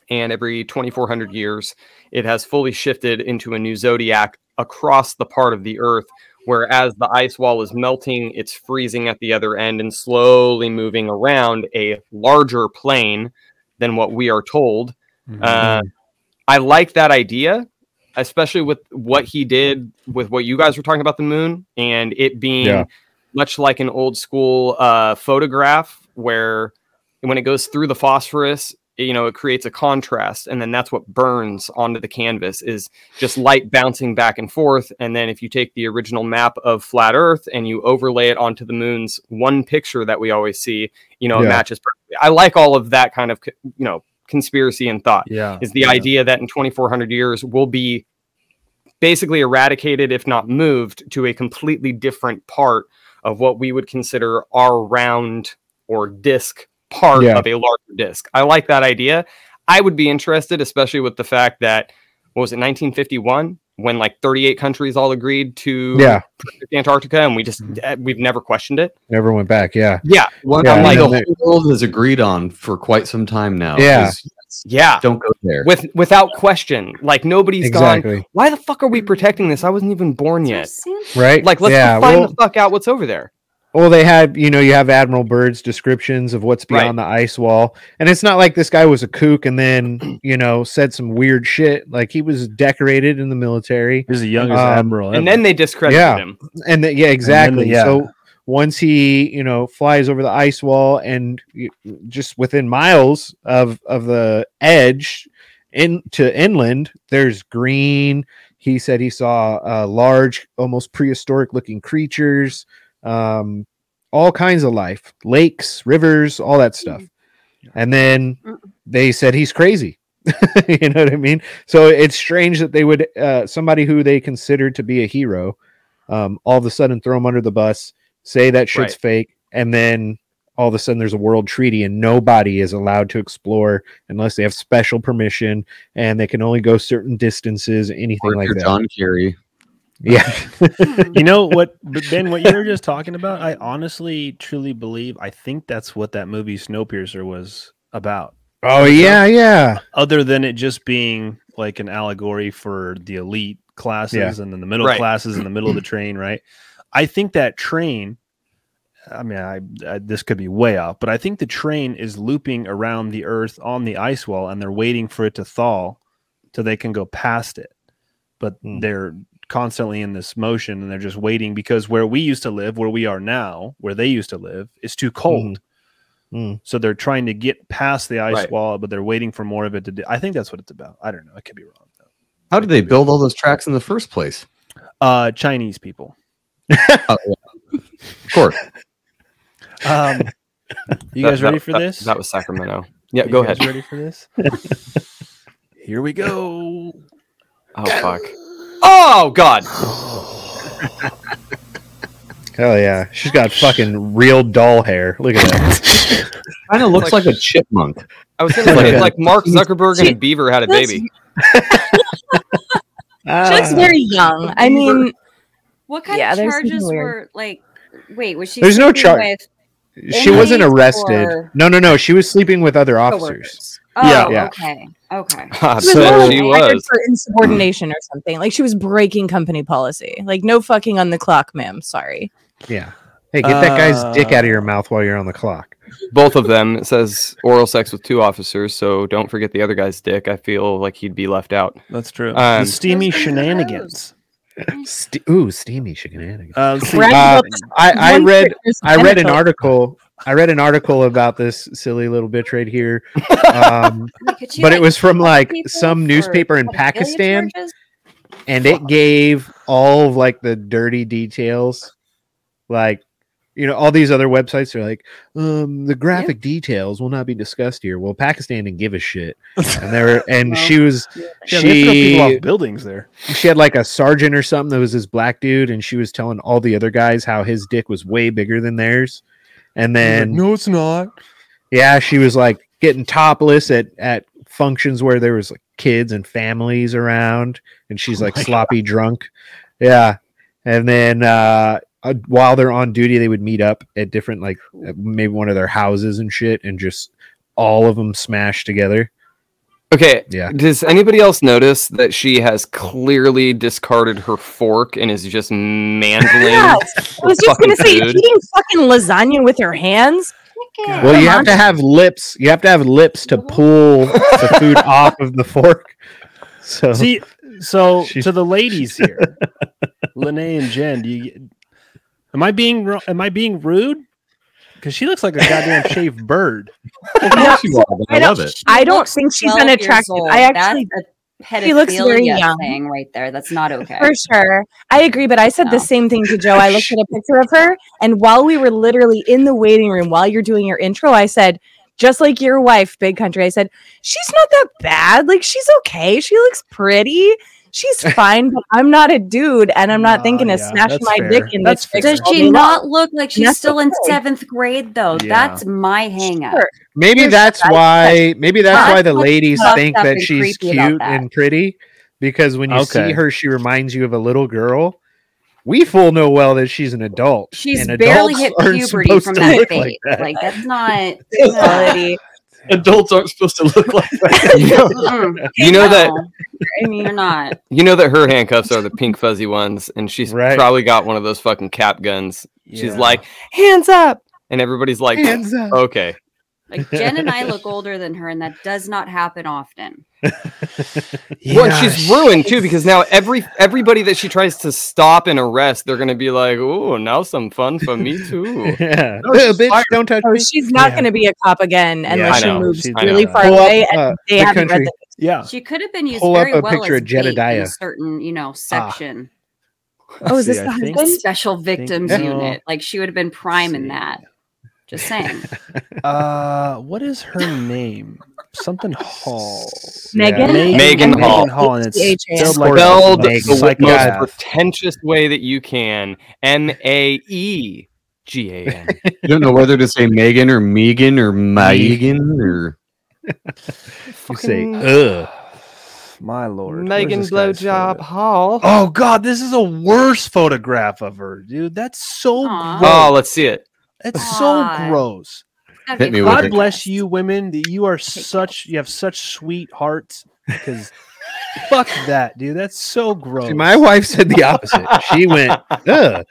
and every 2400 years, it has fully shifted into a new zodiac across the part of the earth. Whereas the ice wall is melting, it's freezing at the other end and slowly moving around a larger plane than what we are told. Mhm. Uh, I like that idea, especially with what he did with what you guys were talking about the moon and it being Yeah. much like an old school uh, photograph where when it goes through the phosphorus, you know, it creates a contrast, and then that's what burns onto the canvas is just light bouncing back and forth. And then if you take the original map of flat Earth and you overlay it onto the moon's one picture that we always see, you know, it Yeah. matches perfectly. I like all of that kind of, you know, conspiracy and thought yeah. is the yeah. idea that in 2400 years we'll be basically eradicated if not moved to a completely different part of what we would consider our round or disc part Yeah. of a larger disc i like that idea i would be interested especially with the fact that what was it 1951 when like 38 countries all agreed to Yeah. protect antarctica and we just eh, we've never questioned it Never went back. Yeah. yeah One Yeah, thing like- the whole world has agreed on for quite some time now. Yeah. is yeah Don't go there. with without question like nobody's gone why the fuck are we protecting this i wasn't even born yet Right. Like, let's yeah. find well, the fuck out what's over there. Well, they had, you know, you have Admiral Byrd's descriptions of what's beyond the ice wall. And it's not like this guy was a kook and then, you know, said some weird shit. Like he was decorated in the military. He's the youngest Um, admiral. And then they discredited Yeah. him. And the, yeah, exactly. yeah. So once he, you know, flies over the ice wall and just within miles of of the edge into inland, there's green. He said he saw uh, large, almost prehistoric looking creatures, um, all kinds of life, lakes, rivers, all that stuff. And then they said he's crazy. you know what I mean? So it's strange that they would uh, somebody who they considered to be a hero, um, all of a sudden throw him under the bus, say that shit's Right. fake, and then all of a sudden there's a world treaty and nobody is allowed to explore unless they have special permission and they can only go certain distances, anything Or like you're that. John Kerry. Yeah. you know what, but Ben, what you were just talking about, I honestly, truly believe, I think that's what that movie Snowpiercer was about. oh yeah, yeah. Other than it just being like an allegory for the elite classes and then the middle Right. classes in the middle of the train, right? I think that train. I mean, I, I this could be way off, but I think the train is looping around the Earth on the ice wall, and they're waiting for it to thaw, so they can go past it. But Hmm. they're constantly in this motion, and they're just waiting because where we used to live, where we are now, where they used to live, is too cold. Mm. So they're trying to get past the ice Right. wall, but they're waiting for more of it to do. I think that's what it's about. I don't know. I could be wrong. Though. How did they build all those tracks in the first place? Uh, Chinese people. Oh, yeah. Of course. Um, you That- guys ready that- for that- this? That was Sacramento. Yeah, You go ahead. Ready for this? Here we go. Oh fuck. Oh god. Hell yeah. She's got fucking real doll hair. Look at that. Kind of looks Like- like, a chipmunk. I was gonna Like like Mark Zuckerberg and Beaver had a baby. Ah. She looks very young. I mean, What kind Yeah, of charges were like? Wait, was she? There's no sleeping char- with She wasn't arrested. or No, no, no. She was sleeping with other officers. Coworkers? Oh, Yeah. Yeah. okay, okay. Ah, she was, So- more she was. for insubordination or something. Like she was breaking company policy. Like no fucking on the clock, ma'am. Sorry. Yeah. Hey, get that guy's dick out of your Uh, mouth while you're on the clock. Both of them. It says oral sex with two officers, so don't forget the other guy's dick. I feel like he'd be left out. That's true. Um, the steamy shenanigans. Ste- ooh, steamy shenanigans. Uh, see. Uh, I, I read I read an article. I read an article about this silly little bitch right here. Um, Like, but it was from like some newspaper in Pakistan, charges? and it gave all of like the dirty details. Like, you know, all these other websites are like, um, the graphic details will not be discussed here. Well, Pakistan didn't give a shit, and they were, and Well, she was, Yeah, they throw people she off buildings there. she had like a sergeant or something that was this black dude, and she was telling all the other guys how his dick was way bigger than theirs. And then no, it's not. yeah, she was like getting topless at at functions where there was like kids and families around, and she's Oh like sloppy drunk. Yeah, and then uh, uh, while they're on duty, they would meet up at different like uh, maybe one of their houses and shit, and just all of them smashed together. Okay. Yeah. Does anybody else notice that she has clearly discarded her fork and is just mandling? Yes. I was just gonna say food? eating fucking lasagna with her hands. Well, you Come have to have lips. You have to have lips to pull the food off of the fork. So See, so She's- to the ladies here, Lene and Jen, do you am I being am I being rude? Because she looks like a goddamn shaved bird. Of course you are, but I I love don't- it. I don't looks think she's 12 years unattractive. old. I actually- That's a She looks very young. thing right there. That's not okay. For sure. I agree, but I said No. the same thing to Joe. I looked at a picture of her, and while we were literally in the waiting room while you're doing your intro, I said, just like your wife, Big Country, I said, she's not that bad. Like, she's okay. She looks pretty. She's fine, but I'm not a dude, and I'm not Nah, thinking to yeah, snatch that's my fair. dick in That's this chick fair. Does she not look like she's That's still in okay. seventh grade though? Yeah. That's my hang up. Sure. maybe Sure, that's why. Maybe that's why the ladies think that she's cute that. and pretty because when you see her, she reminds you of a little girl. We full know well that she's an adult. She's and barely hit puberty from that face. like that. Like that's not. Quality. Adults aren't supposed to look like that. you know, you know that I mean, you're not. you know that her handcuffs are the pink fuzzy ones, and she's Right. probably got one of those fucking cap guns. She's like, hands up, and everybody's like, Hands up. okay. Like Jen and I look older than her, and that does not happen often. Well, and she's ruined too because now every everybody that she tries to stop and arrest, they're gonna be like, "Oh, now some fun for me too." yeah, No, Uh, she's bitch, fired. don't touch oh, me. she's not Yeah. going to be a cop again unless I she moves She's- really far know. Pull up, away, uh, they the haven't country. read the yeah. She could have been used Pull up very a well picture as of bait in Jedediah. a certain, you know, section. Oh, is this the husband? Special victims no. unit. Like she would have been prime in See. that. Just saying. Uh, what is her name? Something Hall. Megan? Yeah. Megan Hall. Megan Hall, and it's H-A-M. spelled like Spelled a the most psychopath. pretentious way that you can. M A E G A N. You don't know whether to say Megan or Megan or Megan or You say, ugh. My lord, Megan Where's this Blowjob? Hall. Oh god, this is a worse photograph of her, dude. That's so Aw. gross. Oh, let's see it. It's Aw. so gross. Hit me God bless you, women. That you are such. You have such sweet hearts. Because fuck that, dude. That's so gross. See, my wife said the opposite. She went, ugh.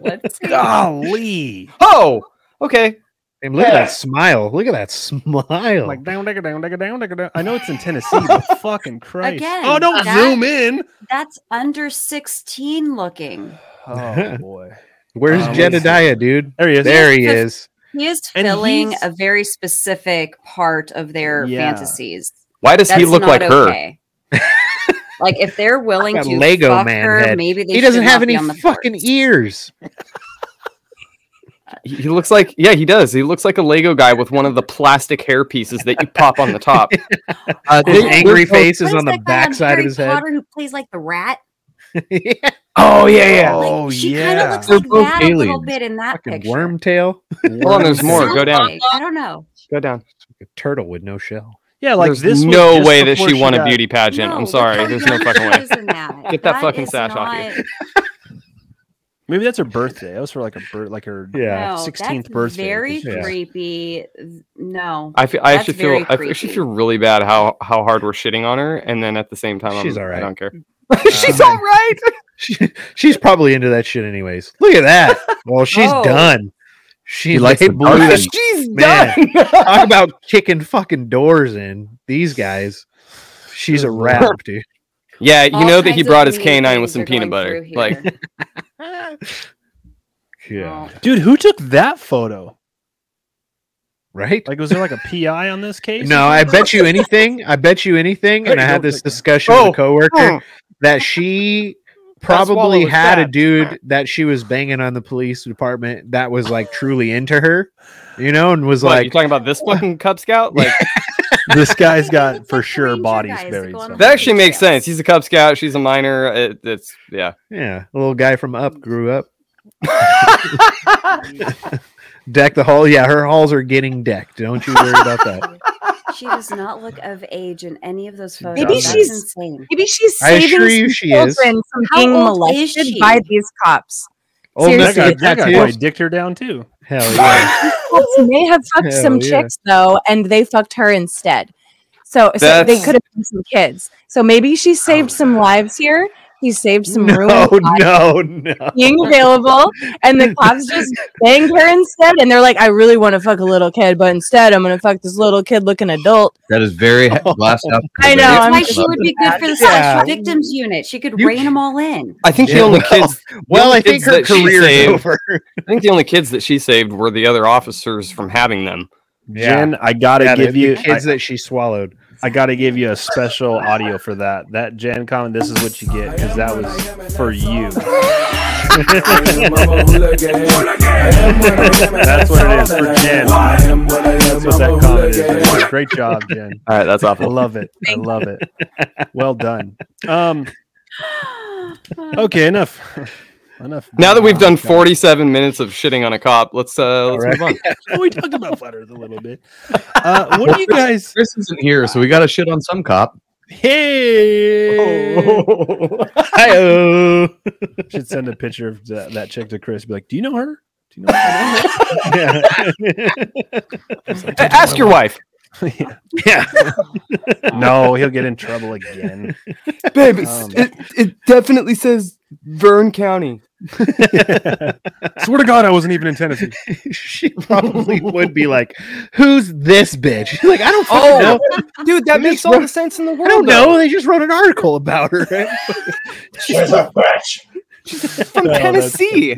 Let's golly. Oh, okay. And look at that smile. Look at that smile. Like down, down, down, down, down, down, down. I know it's in Tennessee, but fucking Christ. Again, oh, don't that- zoom in. That's under 16 looking. Oh boy. Where's Uh, Jedediah, dude? There he is. There he Yes, is. He is filling a very specific part of their Yeah. fantasies. Why does That's he look not like her? okay. like if they're willing to Lego fuck man her, head. maybe they He doesn't have any the fucking boards. ears. He he looks like yeah, he does. He looks like a Lego guy with one of the plastic hair pieces that you pop on the top. Uh, His angry face is on the that guy backside of Harry his head. Potter who plays like the rat? Oh yeah, yeah. Oh she kind of looks They're like both that a little bit in that Fucking picture. Wormtail. Hold on, there's more. Go down. I don't know. Go down. A turtle with no shell. yeah, like There's this. no just way that she won a beauty pageant. No, I'm sorry. There's no fucking way. that. Get that fucking is sash off you. Maybe that's her birthday. That was for like a birth, like her Yeah. No, 16th that's birthday. Very Yeah. creepy. No. I feel I That's actually very feel I actually creepy. feel really bad how how hard we're shitting on her, and then at the same time, She's I'm, um, all right. I don't care. She's all right. She, she's probably into that shit anyways. Look at that. Well, she's Oh. done. She He likes they the blew dark the- skin. She's Man. done. Talk about kicking fucking doors in. These guys. She's a wrap, dude. yeah, you All know that he brought his mean canine with some peanut butter. Like. Yeah. Oh. Dude, who took that photo? Right? Like, was there like a PI on this case? No, I bet you anything. I bet you anything. And I had this take that. discussion Oh, with a coworker mm. that she swallow probably was had a dude that she was banging on the police department that was like truly into her, you know, and was what, you like, talking about this fucking Cub Scout? Like this guy's got for sure bodies guys that buried. go on somewhere. that actually makes sense. He's a Cub Scout. She's a minor. It, it's yeah. yeah, a little guy from Up grew up. Deck the hall. Yeah, her halls are getting decked. Don't you worry about that. She does not look of age in any of those photos. Maybe That's she's- insane. Maybe she's I saving assure you some she is. children from How being molested by these cops. Old Seriously. That guy, that guy probably dicked her down too. Hell yeah. Cops may have fucked Hell some yeah. chicks though, and they fucked her instead. So, so they could have been some kids. So maybe she saved oh, some lives here. He saved some No, ruined lives no, no. being available, and the cops just banged her instead. And they're like, "I really want to fuck a little kid, but instead, I'm gonna fuck this little kid-looking adult." That is very he- glass half. I know, That's I'm why she would be good for the Yeah. special victims unit. She could You rein them all in. I think the only well- kids. Well, only I think kids her that she career is saved- over. I think the only kids that she saved were the other officers from having them. Jen, I gotta Yeah, give the you. kids I, that she swallowed. I gotta give you a special audio for that. That Jen comment. This is what you get because that was for you. That's what it is for Jen. That's what that comment is. Great job, Jen. All right, that's awful. I love it. I love it. Well done. Um. Okay. Enough. Enough. Now that we've done God. 47 minutes of shitting on a cop, let's uh let's Alright. move on. we talked about flat Earth a little bit. Uh, what do you guys? Chris isn't here, so we got to shit on some cop. Hey. Hi-oh. Should send a picture of that, that chick to Chris. Be like, do you know her? Do you know her? A- Ask your wife, yeah. yeah. No, he'll get in trouble again. babe. Um, it, it definitely says Vern County. Swear to God, I wasn't even in Tennessee. she probably would be like, "Who's this bitch?" Like, I don't Oh, know. dude, that makes all wrote- the sense in the world. I don't though. know. They just wrote an article about her. Right? She's a bitch. from No, that's- Tennessee.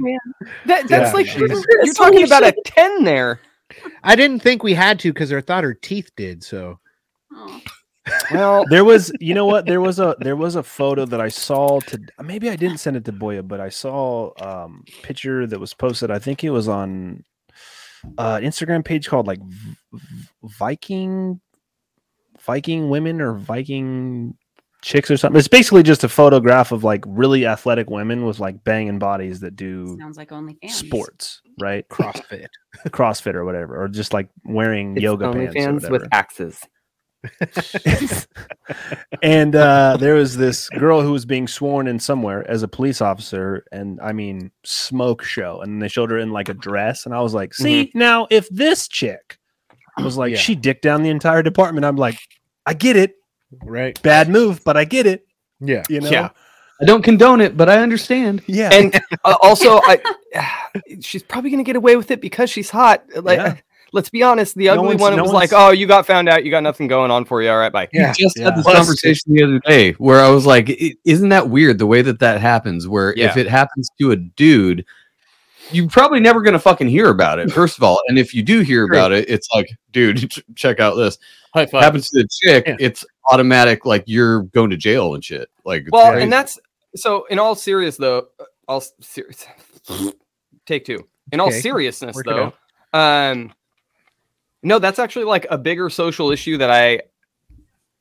That, that's Yeah, like she's- you're, you're talking about a 10 there. I didn't think we had to because I thought her teeth did. So Oh. Well, There was, you know what? There was a there was a photo that I saw to maybe I didn't send it to Boya, but I saw um picture that was posted. I think it was on uh an Instagram page called like V- V- Viking Viking women or Viking chicks or something. It's basically just a photograph of like really athletic women with like banging bodies that do Sounds like OnlyFans. sports, right? CrossFit. CrossFit or whatever, or just like wearing it's yoga pants or whatever. with axes. and uh, there was this girl who was being sworn in somewhere as a police officer, and I mean, smoke show. And they showed her in like a dress, and I was like, "See, now if this chick was like Yeah. she dicked down the entire department, I'm like, I get it, Right. bad move, but I get it, Yeah. you know, Yeah. I don't condone it, but I understand. yeah, And uh, also, I, she's probably going to get away with it because she's hot. Like, Yeah. Let's be honest, the No ugly one no was like, "Oh, you got found out. You got nothing going on for you. All right, bye." Yeah. We just Yeah. had this Plus- conversation the other day where I was like, "Isn't that weird the way that that happens? Where if it happens to a dude, you're probably never gonna fucking hear about it. First of all, and if you do hear about it, it's like, dude, ch- check out this. High five. Happens to the chick, Yeah. it's automatic. Like you're going to jail and shit. Like, Well, crazy. and that's so. In all serious though, uh, all s- serious. Take two. in all Okay, seriousness work though um no that's actually like a bigger social issue that i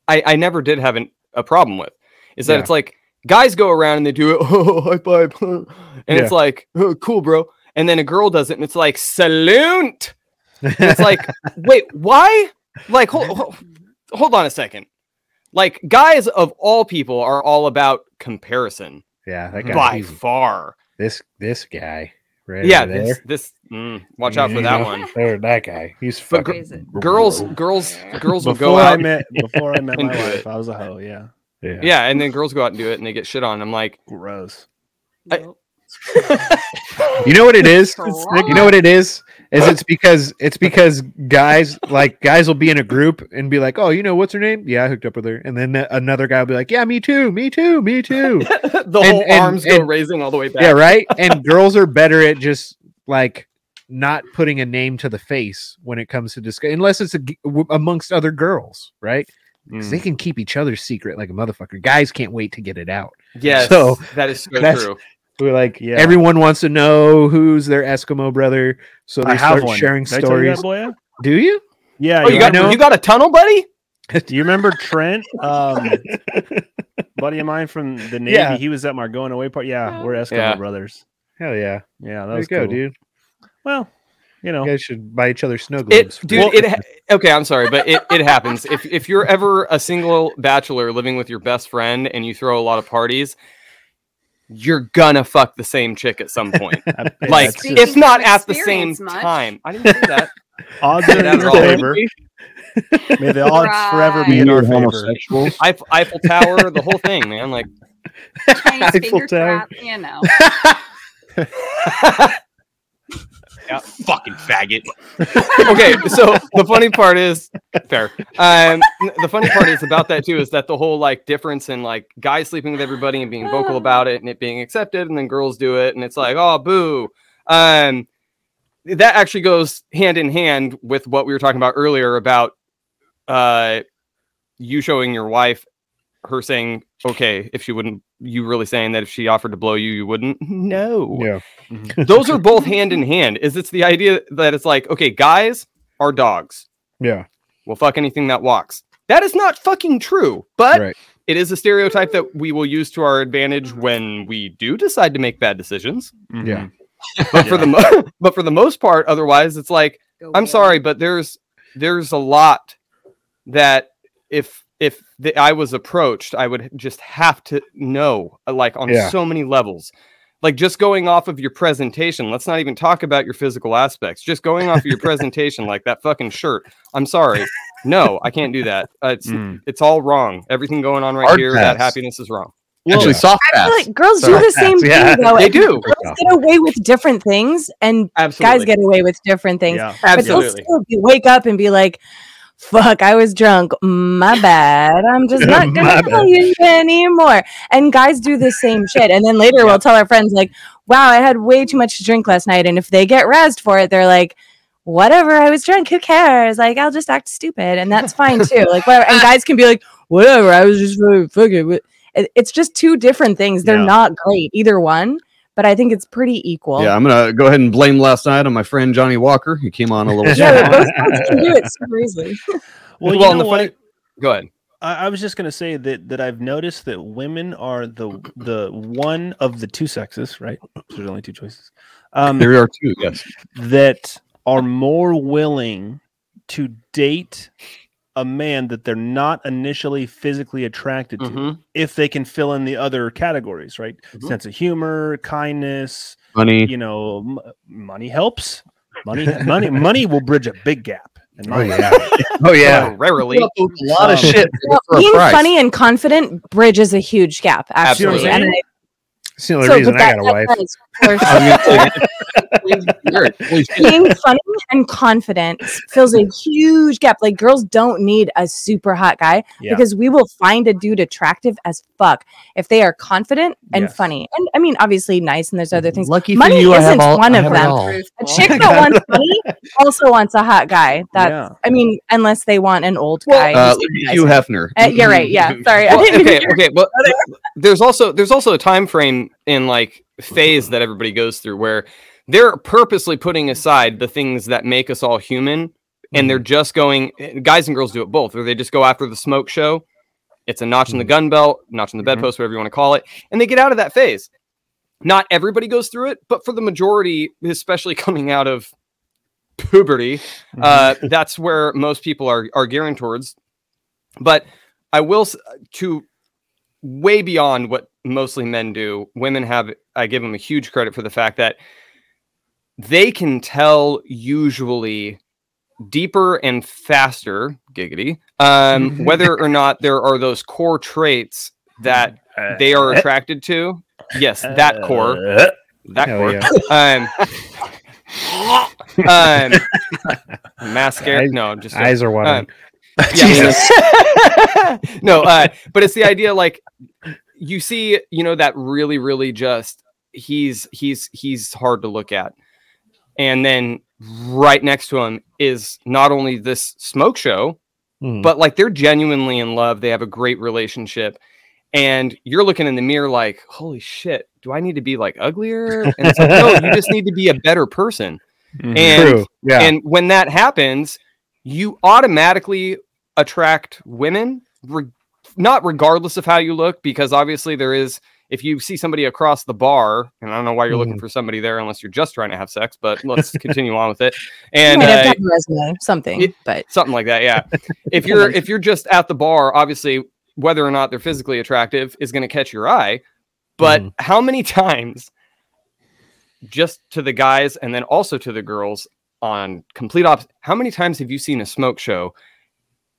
i, I never did have an, a problem with is that Yeah. it's like guys go around and they do it oh high five. And it's like oh, cool bro. And then a girl does it and it's like salute. It's like wait why? Like hold, hold, hold on a second. Like guys of all people are all about comparison. Yeah, that guy. by far. This this guy. Right yeah this this mm, watch out for that one There, that guy. He's But fucking. gr- girls girls girls will go Before I met before I met my wife, it. I was a hoe. Yeah, yeah. yeah and then girls go out and do it and they get shit on i'm like gross. You know what it is? You know what it is? Is it's because it's because guys like guys will be in a group and be like, "Oh, you know what's her name? Yeah, I hooked up with her." And then another guy will be like, "Yeah, me too, me too, me too." the And- whole and- arms go and- raising all the way back yeah, right. And girls are better at just like not putting a name to the face when it comes to discuss, unless it's a w amongst other girls, right? Because Mm. they can keep each other's secret like a motherfucker. Guys can't wait to get it out. yes So, that is so that's- true We're like, Yeah. everyone wants to know who's their Eskimo brother, so they I have start one. sharing Did I tell you that, stories. Do you? Yeah, oh you you got know? you got a tunnel buddy Do you remember Trent, um, buddy of mine from the Navy? Yeah. He was at my going away part. Yeah, we're Eskimo Yeah. brothers. Hell yeah! Yeah, that There you was go, dude. Well, you know, You guys should buy each other snow it globes. dude it ha- okay i'm sorry but it, it happens if if you're ever a single bachelor living with your best friend and you throw a lot of parties you're gonna fuck the same chick at some point like that's Speaking if not at the same much. time i didn't say that odds Say are in that your favor. May the odds forever be in our favor. homosexuals. Eiffel, Eiffel Tower, the whole thing, man. Like, Eiffel Tower. trap, you know. Yeah, fucking faggot. okay, so the funny part is fair. Um, the funny part is about that too is that the whole like difference in like guys sleeping with everybody and being vocal about it and it being accepted, and then girls do it, and it's like, oh, boo. Um, that actually goes hand in hand with what we were talking about earlier about uh you showing your wife her saying okay if she wouldn't you really saying that if she offered to blow you you wouldn't? No. Yeah, mm-hmm. those are both hand in hand. Is it's the idea that it's like okay guys are dogs. Yeah, will fuck anything that walks. That is not fucking true but right. it is a stereotype that we will use to our advantage when we do decide to make bad decisions. Mm-hmm. Yeah. but for the mo- but for the most part otherwise it's like Go I'm get sorry, but there's there's a lot that if if the, I was approached, I would just have to know, uh, like on Yeah. so many levels. Like just going off of your presentation. Let's not even talk about your physical aspects. Just going off of your presentation, like that fucking shirt. I'm sorry, no, I can't do that. Uh, it's Mm. it's all wrong. Everything going on right Hard here, that happiness is wrong. Actually, soft I feel pass. like girls do Sorry. the same Yeah, thing though. they and do. Girls get away with different things, and Absolutely, guys get away with different things. Yeah. But they'll absolutely. still be, wake up and be like, "Fuck, I was drunk. My bad. I'm just not gonna tell you anymore." And guys do the same shit, and then later we'll tell our friends like, "Wow, I had way too much to drink last night," and if they get razzed for it, they're like. Whatever, I was drunk. Who cares? Like, I'll just act stupid, and that's fine too. Like, whatever. And guys can be like, whatever. I was just really fucking. It- It's just two different things. They're Yeah. not great, either one. But I think it's pretty equal. Yeah, I'm gonna go ahead and blame last night on my friend Johnnie Walker. He came on a little. Yeah, both sides can do it super easily. Well, you Well, and know the funny- Go ahead. I, I was just gonna say that that I've noticed that women are the the one of the two sexes, right? There's only two choices. Um, there are two. Yes. that are more willing to date a man that they're not initially physically attracted to Mhm. if they can fill in the other categories, right? Mhm. Sense of humor, kindness, Money. you know, m- money helps. Money, money, money will bridge a big gap. in Oh my yeah. Oh yeah. Rarely. a lot of Um, shit Well, being price. funny and confident bridges a huge gap, actually. Absolutely. And I, It's the only so, reason I got a that wife. Does, for sure. being funny and confident fills a huge gap. Like girls don't need a super hot guy Yeah. because we will find a dude attractive as fuck if they are confident and Yes. funny. And I mean, obviously nice, and there's other things. Lucky Money for you, I have isn't all, one I of them. All. A chick that wants money also wants a hot guy. That's Yeah. I mean, unless they want an old Well, guy. Uh. Hugh Hefner. Uh, you're right. Yeah. Sorry. I Well, didn't okay, hear- okay, but there's also there's also a time frame in like phase that everybody goes through where they're purposely putting aside the things that make us all human and they're mm. just going guys and girls do it both or they just go after the smoke show it's a notch in the mm. gun belt notch in the mm-hmm. bedpost whatever you want to call it and they get out of that phase. Not everybody goes through it but for the majority especially coming out of puberty mm-hmm. uh, that's where most people are are gearing towards. But i will to way beyond what mostly men do women have i give them a huge credit for the fact that they can tell usually deeper and faster giggity um, whether or not there are those core traits that they are attracted to yes that core that Hell core yeah. um um mascara Eyes- no just eyes are watering. um, yeah. no uh but it's the idea like you see you know that really really just he's he's he's hard to look at and then right next to him is not only this smoke show Mhm. but like they're genuinely in love they have a great relationship and you're looking in the mirror like holy shit do i need to be like uglier and it's like no you just need to be a better person Mhm. and True. Yeah. and when that happens you automatically attract women re- not regardless of how you look because obviously there is if you see somebody across the bar and i don't know why you're looking Mhm. for somebody there unless you're just trying to have sex but let's continue on with it You and might uh, have resume, something, it- but something like that yeah if you're if you're just at the bar obviously whether or not they're physically attractive is going to catch your eye but Mhm. how many times just to the guys and then also to the girls on complete opposite how many times have you seen a smoke show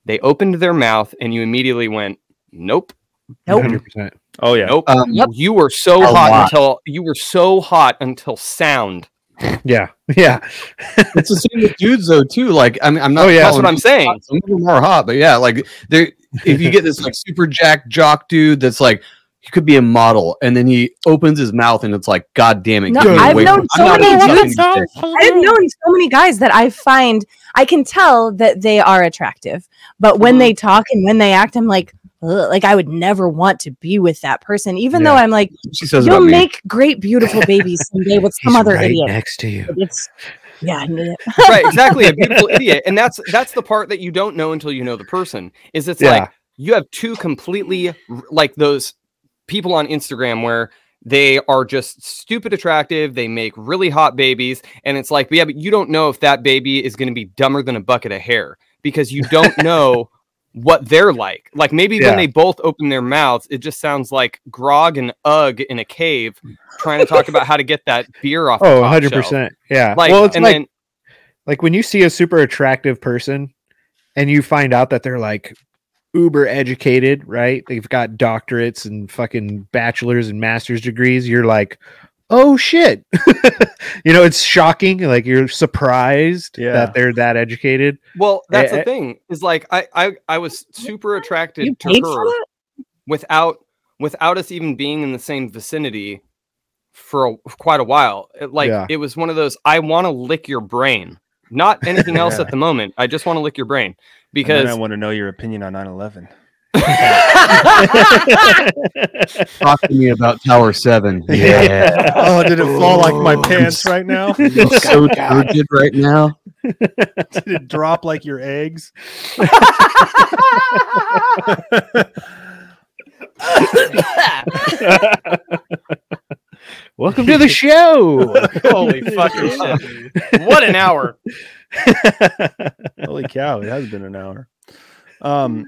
they opened their mouth and you immediately went nope nope. 100%. Oh yeah. nope Um, Yep. you were so A hot lot. until you were so hot until sound Yeah. Yeah. it's the same with dudes though too. Like I mean, I'm not. Oh, yeah. that's what i'm saying hot. Some of them are hot, but yeah, like there. If you get this like super jack jock dude that's like he could be a model, and then he opens his mouth and it's like, God damn it! No, I've away known from- so I'm not many even sucking dudes- his dick. I've known so many guys that I find I can tell that they are attractive, but when Mm-hmm. they talk and when they act, I'm like, "Ugh," like I would never want to be with that person, even though I'm like, She says you'll about me. make great, beautiful babies someday with some He's other right idiot. next to you. It's yeah, right exactly a beautiful idiot and that's that's the part that you don't know until you know the person is it's Yeah. like you have two completely like those people on instagram where they are just stupid attractive they make really hot babies and it's like yeah but you don't know if that baby is going to be dumber than a bucket of hair because you don't know what they're like like maybe Yeah. when they both open their mouths it just sounds like grog and ugg in a cave trying to talk about how to get that beer off Oh, top 100 shelf. percent. Yeah. like well, it's and like then like when you see a super attractive person and you find out that they're like uber educated, right? They've got doctorates and fucking bachelor's and master's degrees. You're like, oh shit. you know, it's shocking. Like you're surprised Yeah. that they're that educated. Well, that's Eh, the thing. Is like I I I was super attracted to her that. without without us even being in the same vicinity for a, quite a while. It, like Yeah. it was one of those I want to lick your brain. Not anything else Yeah. at the moment. I just want to lick your brain And then because I want to know your opinion on 9/11. Talk to me about Tower Seven. Yeah, oh, did it fall like my pants right now? I so turgid right now. did it drop like your eggs? Welcome to the show. holy fucking shit. What an hour. Holy cow, it has been an hour. Um,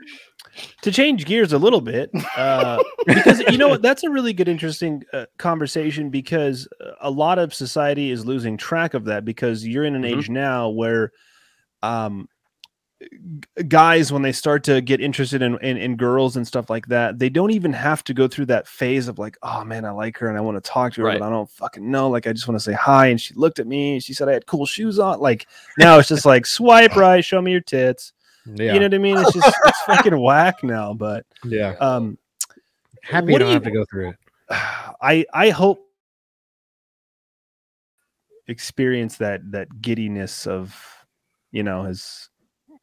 to change gears a little bit, uh, because you know what, that's a really good, interesting uh, conversation because uh, a lot of society is losing track of that because you're in an Mhm. age now where, um, guys when they start to get interested in, in in girls and stuff like that they don't even have to go through that phase of like oh man i like her and i want to talk to her Right. but i don't fucking know like i just want to say hi and she looked at me and she said i had cool shoes on like now it's just like swipe right show me your tits yeah. you know what i mean it's just it's fucking whack now but yeah. um Happy what you do don't you- have to go through it. i i hope experience that that giddiness of you know his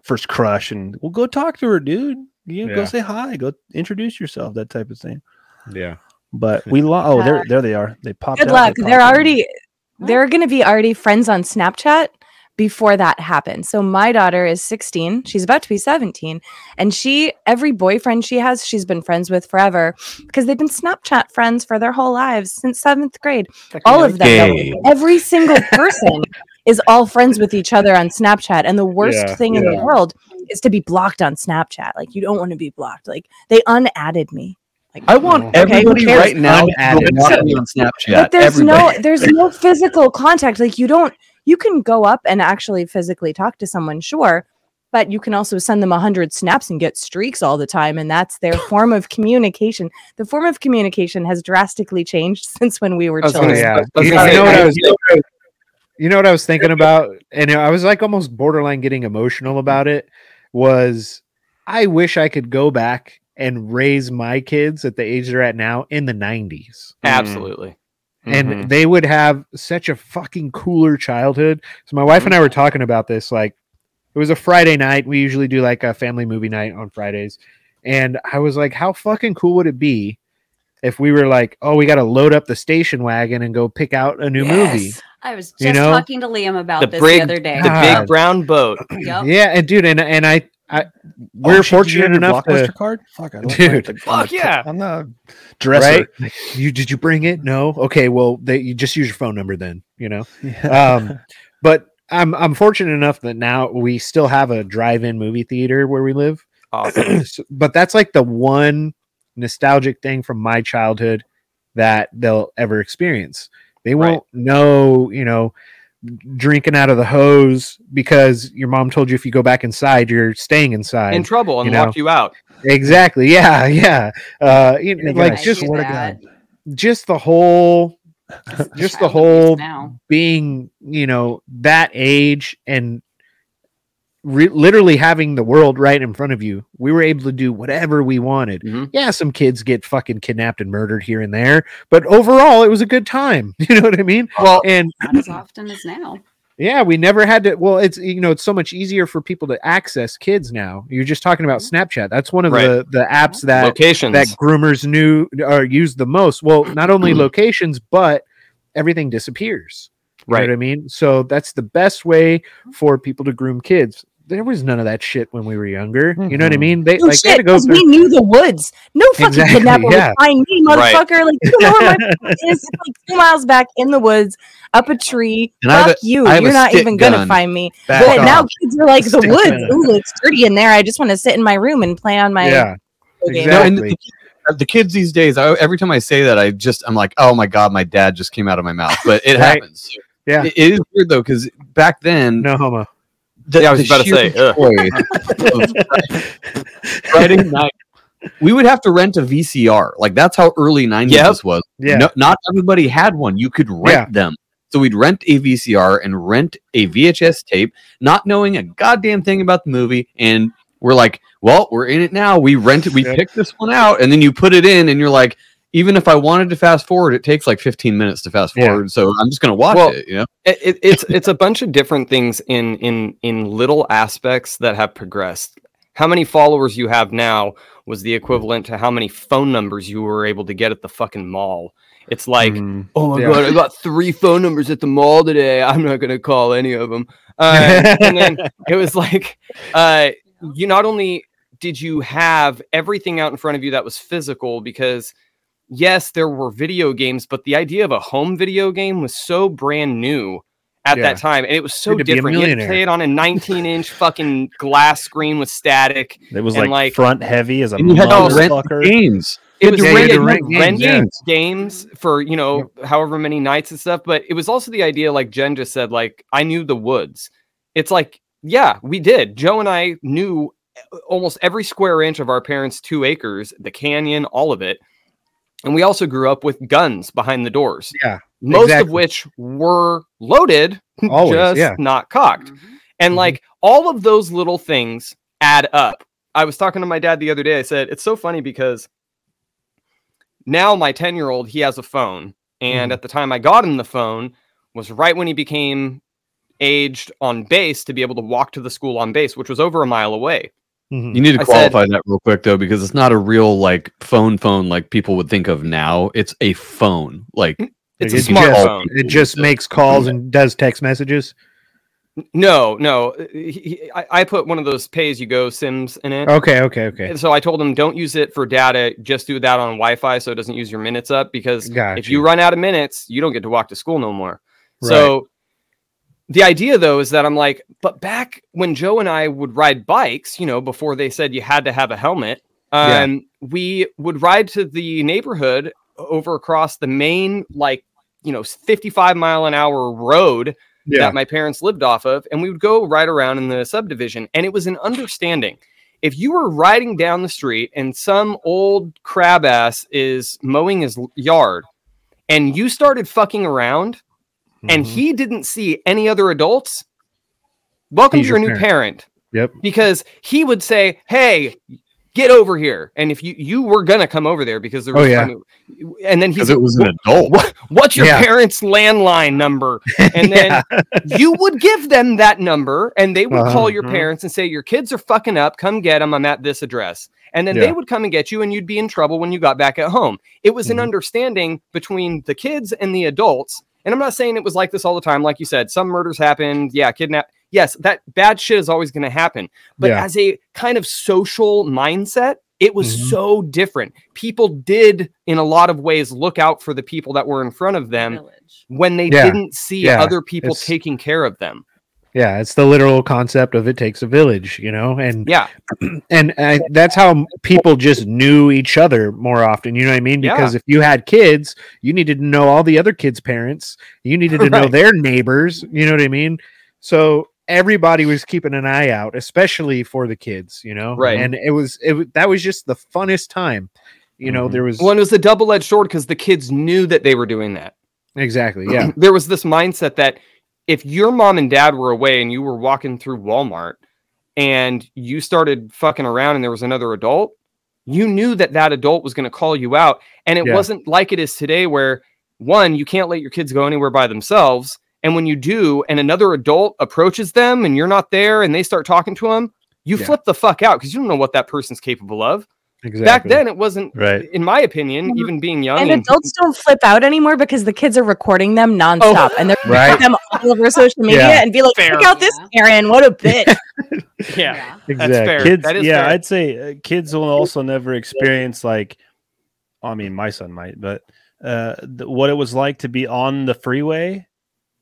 first crush and well go talk to her dude you know, go say hi go introduce yourself that type of thing Yeah. but we lo- oh there there they are they popped Good out, luck. they They're popped out. already they're going to be already friends on Snapchat before that happened. So my daughter is 16, she's about to be 17, and she every boyfriend she has, she's been friends with forever because they've been Snapchat friends for their whole lives since 7th grade. All of them. though. Every single person is all friends with each other on Snapchat and the worst Yeah, thing in the world is to be blocked on Snapchat. Like you don't want to be blocked. Like they unadded me. Like I want Okay, everybody right now to Unadded. go on Snapchat. but there's no there's no physical contact like you don't you can go up and actually physically talk to someone sure but you can also send them 100 snaps and get streaks all the time and that's their form of communication the form of communication has drastically changed since when we were I was gonna children yeah. You, gonna you know what I- I was you know what I was thinking about? And I was like almost borderline getting emotional about it. Was I wish I could go back and raise my kids at the age they're at now in the 90s. Mm-hmm. Absolutely. And Mhm. they would have such a fucking cooler childhood. So my wife and I were talking about this. Like, it was a Friday night. We usually do like a family movie night on Fridays, and I was like, how fucking cool would it be if we were like, oh, we got to load up the station wagon and go pick out a new movie? I was just You know? talking to Liam about the this big, the other day. the God. big brown boat. Yep. Yeah, and dude, and and I, I we're Oh, shit, did you fortunate enough to. card. Fuck, I don't Dude. like the- Fuck the- yeah. on the dresser. Right? You did you bring it? No. Okay. Well, they, you just use your phone number then. You know. Yeah. um, but I'm I'm fortunate enough that now we still have a drive-in movie theater where we live. Awesome. But that's like the one nostalgic thing from my childhood that they'll ever experience. They won't know, you know, drinking out of the hose because your mom told you if you go back inside, you're staying inside. In trouble and you know. locked you out. exactly. Yeah. Yeah. Uh, you know, like gonna just swear to just the whole just the whole now. being you know that age and re- literally having the world right in front of you we were able to do whatever we wanted Mhm. yeah some kids get fucking kidnapped and murdered here and there but overall it was a good time you know what i mean Well, and Not as often as now. yeah we never had to well it's you know it's so much easier for people to access kids now you're just talking about mm-hmm. snapchat that's one of Right. the the apps that locations. that groomers knew or used the most. Well, not only mm. locations, but everything disappears. You Right. know what I mean? So that's the best way mm-hmm. for people to groom kids. There was none of that shit when we were younger. You know what I Mhm. mean? They No like they had shit, to go 'cause we knew the woods. No fucking Exactly, kidnapper yeah. would find me, Right. motherfucker. Like you know where my is? Like two miles back in the woods, up a tree. And Fuck a- you. I have a You're not stick even gonna find me. Back but now kids are like the woods. gun. Ooh, it's dirty in there. I just want to sit in my room and play on my Yeah, video game. No, and exactly. the, the kids these days, I, every time I say that, I just I'm like, oh my god, my dad just came out of my mouth. But it Right. happens. Yeah. It- it is weird though because back then, No homo. The, Yeah, I was about to say, ugh. joy of Friday night, we would have to rent a VCR. Like that's how early '90s Yep. this was. Yeah. No, not everybody had one. You could rent Yeah. them. So we'd rent a VCR and rent a VHS tape, not knowing a goddamn thing about the movie. And we're like, well, we're in it now. We rented, we Yep. picked this one out, and then you put it in, and you're like, even if I wanted to fast forward, it takes like 15 minutes to fast Yeah. forward. So I'm just gonna watch Well, it. You know, it, it- it's it's a bunch of different things in in in little aspects that have progressed. How many followers you have now was the equivalent to how many phone numbers you were able to get at the fucking mall. It's like, Mhm. oh my Yeah. god, I got three phone numbers at the mall today. I'm not gonna call any of them. Uh, and then it was like, uh, you not only did you have everything out in front of you that was physical because yes, there were video games, but the idea of a home video game was so brand new at Yeah. that time, and it was so had to be a different. You had to play it on a 19 inch fucking glass screen with static. It was And, like, like- front heavy as a and you had to rent motherfucker. games. It was Yeah, you rent, had rent, rent games, renting yeah. games for you know however many nights and stuff, but it was also the idea, like Jen just said, like I knew the woods. It's like, yeah, we did. Joe and I knew uh, almost every square inch of our parents' two acres, the canyon, all of it. And we also grew up with guns behind the doors, Yeah. most exactly. of which were loaded, Always, just yeah. not cocked. And Mhm. like all of those little things add up. I was talking to my dad the other day. I said, it's so funny because now my 10 year old, he has a phone. And Mhm. at the time I got him the phone was right when he became aged on base to be able to walk to the school on base, which was over a mile away. Mhm. You need to I said- qualify that real quick though, because it's not a real like phone phone like people would think of now. It's a phone. Like It's Like, a it just- smartphone. It just makes calls and does text messages. No, no. he- he- I, I put one of those pay as you go Sims in it. Okay, okay, okay. And so I told him don't use it for data. Just do that on Wi-Fi so it doesn't use your minutes up. Because if you run out of minutes, you don't get to walk to school no more. So the idea though is that I'm like, but back when Joe and I would ride bikes, you know, before they said you had to have a helmet, Yeah. um, we would ride to the neighborhood over across the main, like, you know, 55 mile an hour road Yeah. that my parents lived off of, and we would go right around in the subdivision. And it was an understanding. If you were riding down the street and some old crab ass is mowing his yard and you started fucking around and Mhm. he didn't see any other adults, welcome He's to your your new parent. parent. Yep. Because he would say, Hey, get over here. And if you you were gonna come over there because there Oh, was yeah. funny- and then he's Because it was an adult. what, what's your Yeah. parents' landline number? And then you would give them that number and they would call your Uh-huh. parents and say, Your kids are fucking up. Come get them. I'm at this address. And then they would come and get you and you'd be in trouble when you got back at home. It was an Mhm. understanding between the kids and the adults. And I'm not saying it was like this all the time. Like you said, some murders happened. Yeah, kidnap. Yes, that bad shit is always going to happen. But Yeah. as a kind of social mindset, it was Mhm. so different. People did, in a lot of ways, look out for the people that were in front of them Village. when they Yeah, didn't see yeah, other people it's- taking care of them. Yeah, it's the literal concept of it takes a village, you know, and Yeah, and uh, that's how people just knew each other more often. You know what I mean? Yeah. Because if you had kids, you needed to know all the other kids' parents. You needed to know their neighbors. You know what I mean? So everybody was keeping an eye out, especially for the kids. You know, Right. And it was it that was just the funnest time. You know, Mhm. there was well, it was a double-edged sword because the kids knew that they were doing that. exactly yeah there was this mindset that if your mom and dad were away and you were walking through Walmart and you started fucking around and there was another adult, you knew that that adult was going to call you out. And it Yeah. wasn't like it is today where one, you can't let your kids go anywhere by themselves. And when you do, and another adult approaches them and you're not there and they start talking to them, you Yeah. flip the fuck out because you don't know what that person's capable of. Exactly. Back then, it wasn't, Right. in my opinion, Mhm. even being young. And adults don't flip out anymore because the kids are recording them nonstop and they're Oh, Right. them all over social media Yeah. and be like, Fair. check out this Aaron, what a bitch. yeah, exactly. that's fair. kids that is yeah fair. i'd say uh, kids will also never experience like i mean my son might but uh th- what it was like to be on the freeway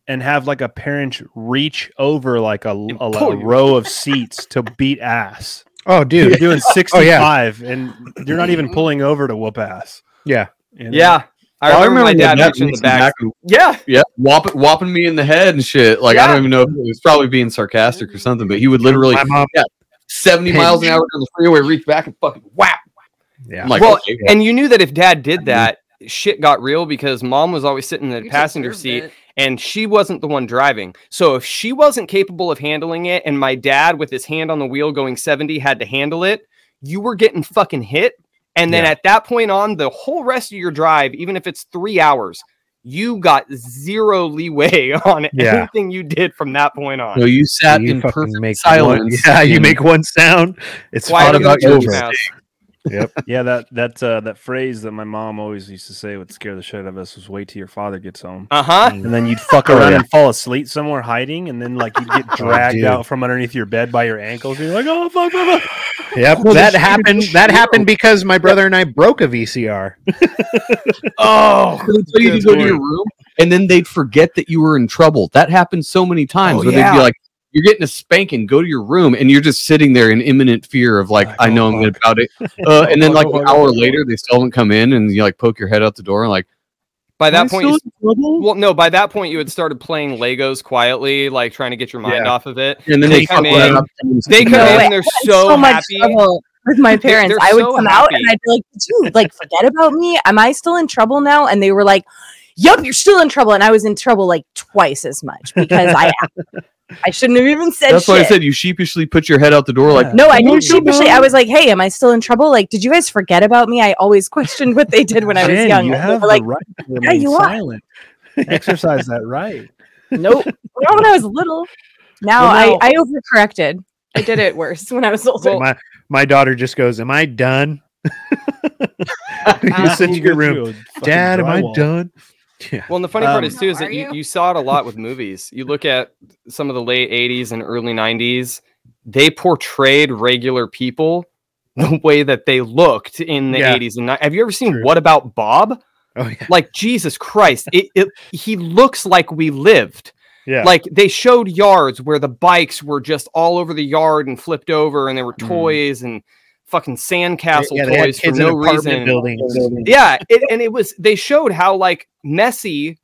and have like a parent reach over like a, a, a row of seats to beat ass Oh, dude, you're dude. doing Oh, 65 and you're not even mm-hmm. pulling over to whoop ass Yeah. you know? Yeah. I Well, remember, my dad that mentioned the reached back. Yeah. Yeah, whopping, whopping me in the head and shit. Like I don't even know if it was probably being sarcastic or something, but he would literally yeah, seventy Hey. miles an hour down the freeway, reach back and fucking whap. Yeah. Like, well, okay, and you knew that if dad did that, shit got real because mom was always sitting in the You passenger seat it. And she wasn't the one driving. So if she wasn't capable of handling it and my dad with his hand on the wheel going 70 had to handle it, you were getting fucking hit. And then Yeah. at that point on, the whole rest of your drive, even if it's three hours, you got zero leeway on Yeah. anything you did from that point on. so you sat You in perfect silence. One, yeah, you make one sound. It's Quiet fought about church over. Mouse. Yep. yeah that that uh that phrase that my mom always used to say would scare the shit out of us was wait till your father gets home Uh-huh. and then you'd fuck Oh, around yeah. and fall asleep somewhere hiding, and then like you'd get dragged dude. out from underneath your bed by your ankles. You're like, oh fuck, fuck, fuck. Yep. Well, that happened. That real. happened because my brother and I broke a VCR. Oh, They'd you go to your room, and then they'd forget that you were in trouble. That happened so many times Oh, where they'd yeah. be like, "You're getting a spanking. Go to your room," and you're just sitting there in imminent fear of like, Like, "I know oh, I'm gonna fuck. about it." Uh, and then like oh, an hour later, they still haven't come in, and you like poke your head out the door and like, by that point, you in? Well, no, by that point you had started playing Legos quietly, like trying to get your mind Yeah. off of it. and then they they, come in, and they come No, in, I they're got in so, much happy. trouble with my parents. they're I would so come out and. I'd be like, "Did you like forget about me? Am I still in trouble now?" And they were like, "Yup, you're still in trouble." And I was in trouble like twice as much because I I shouldn't have even said That's shit. why I said you sheepishly put your head out the door, like, no, I "Come didn't sheepishly. I was like, "Hey, am I still in trouble? Like, did you guys forget about me?" I always questioned what they did when I was Jen, young. You have were like, the right to "Yeah, remain you are." silent. Exercise that right. "Nope." Not when I was little. Now, Well, now- I I overcorrected. I did it worse when I was older. My my daughter just goes, "Am I done?" you uh-huh. sit in your room, Dad. Am I done? Yeah. Well, and the funny part Um, is too is that you, you? you saw it a lot with movies. You look at some of the late '80s and early '90s; they portrayed regular people the way that they looked in the Yeah. '80s and 90s. Have you ever seen True. What About Bob? Oh yeah. Like Jesus Christ, it, it he looks like we lived. Yeah. Like they showed yards where the bikes were just all over the yard and flipped over, and there were Mm. toys and fucking sandcastle yeah, toys for no reason. buildings. Yeah, it, and it was they showed how like messy,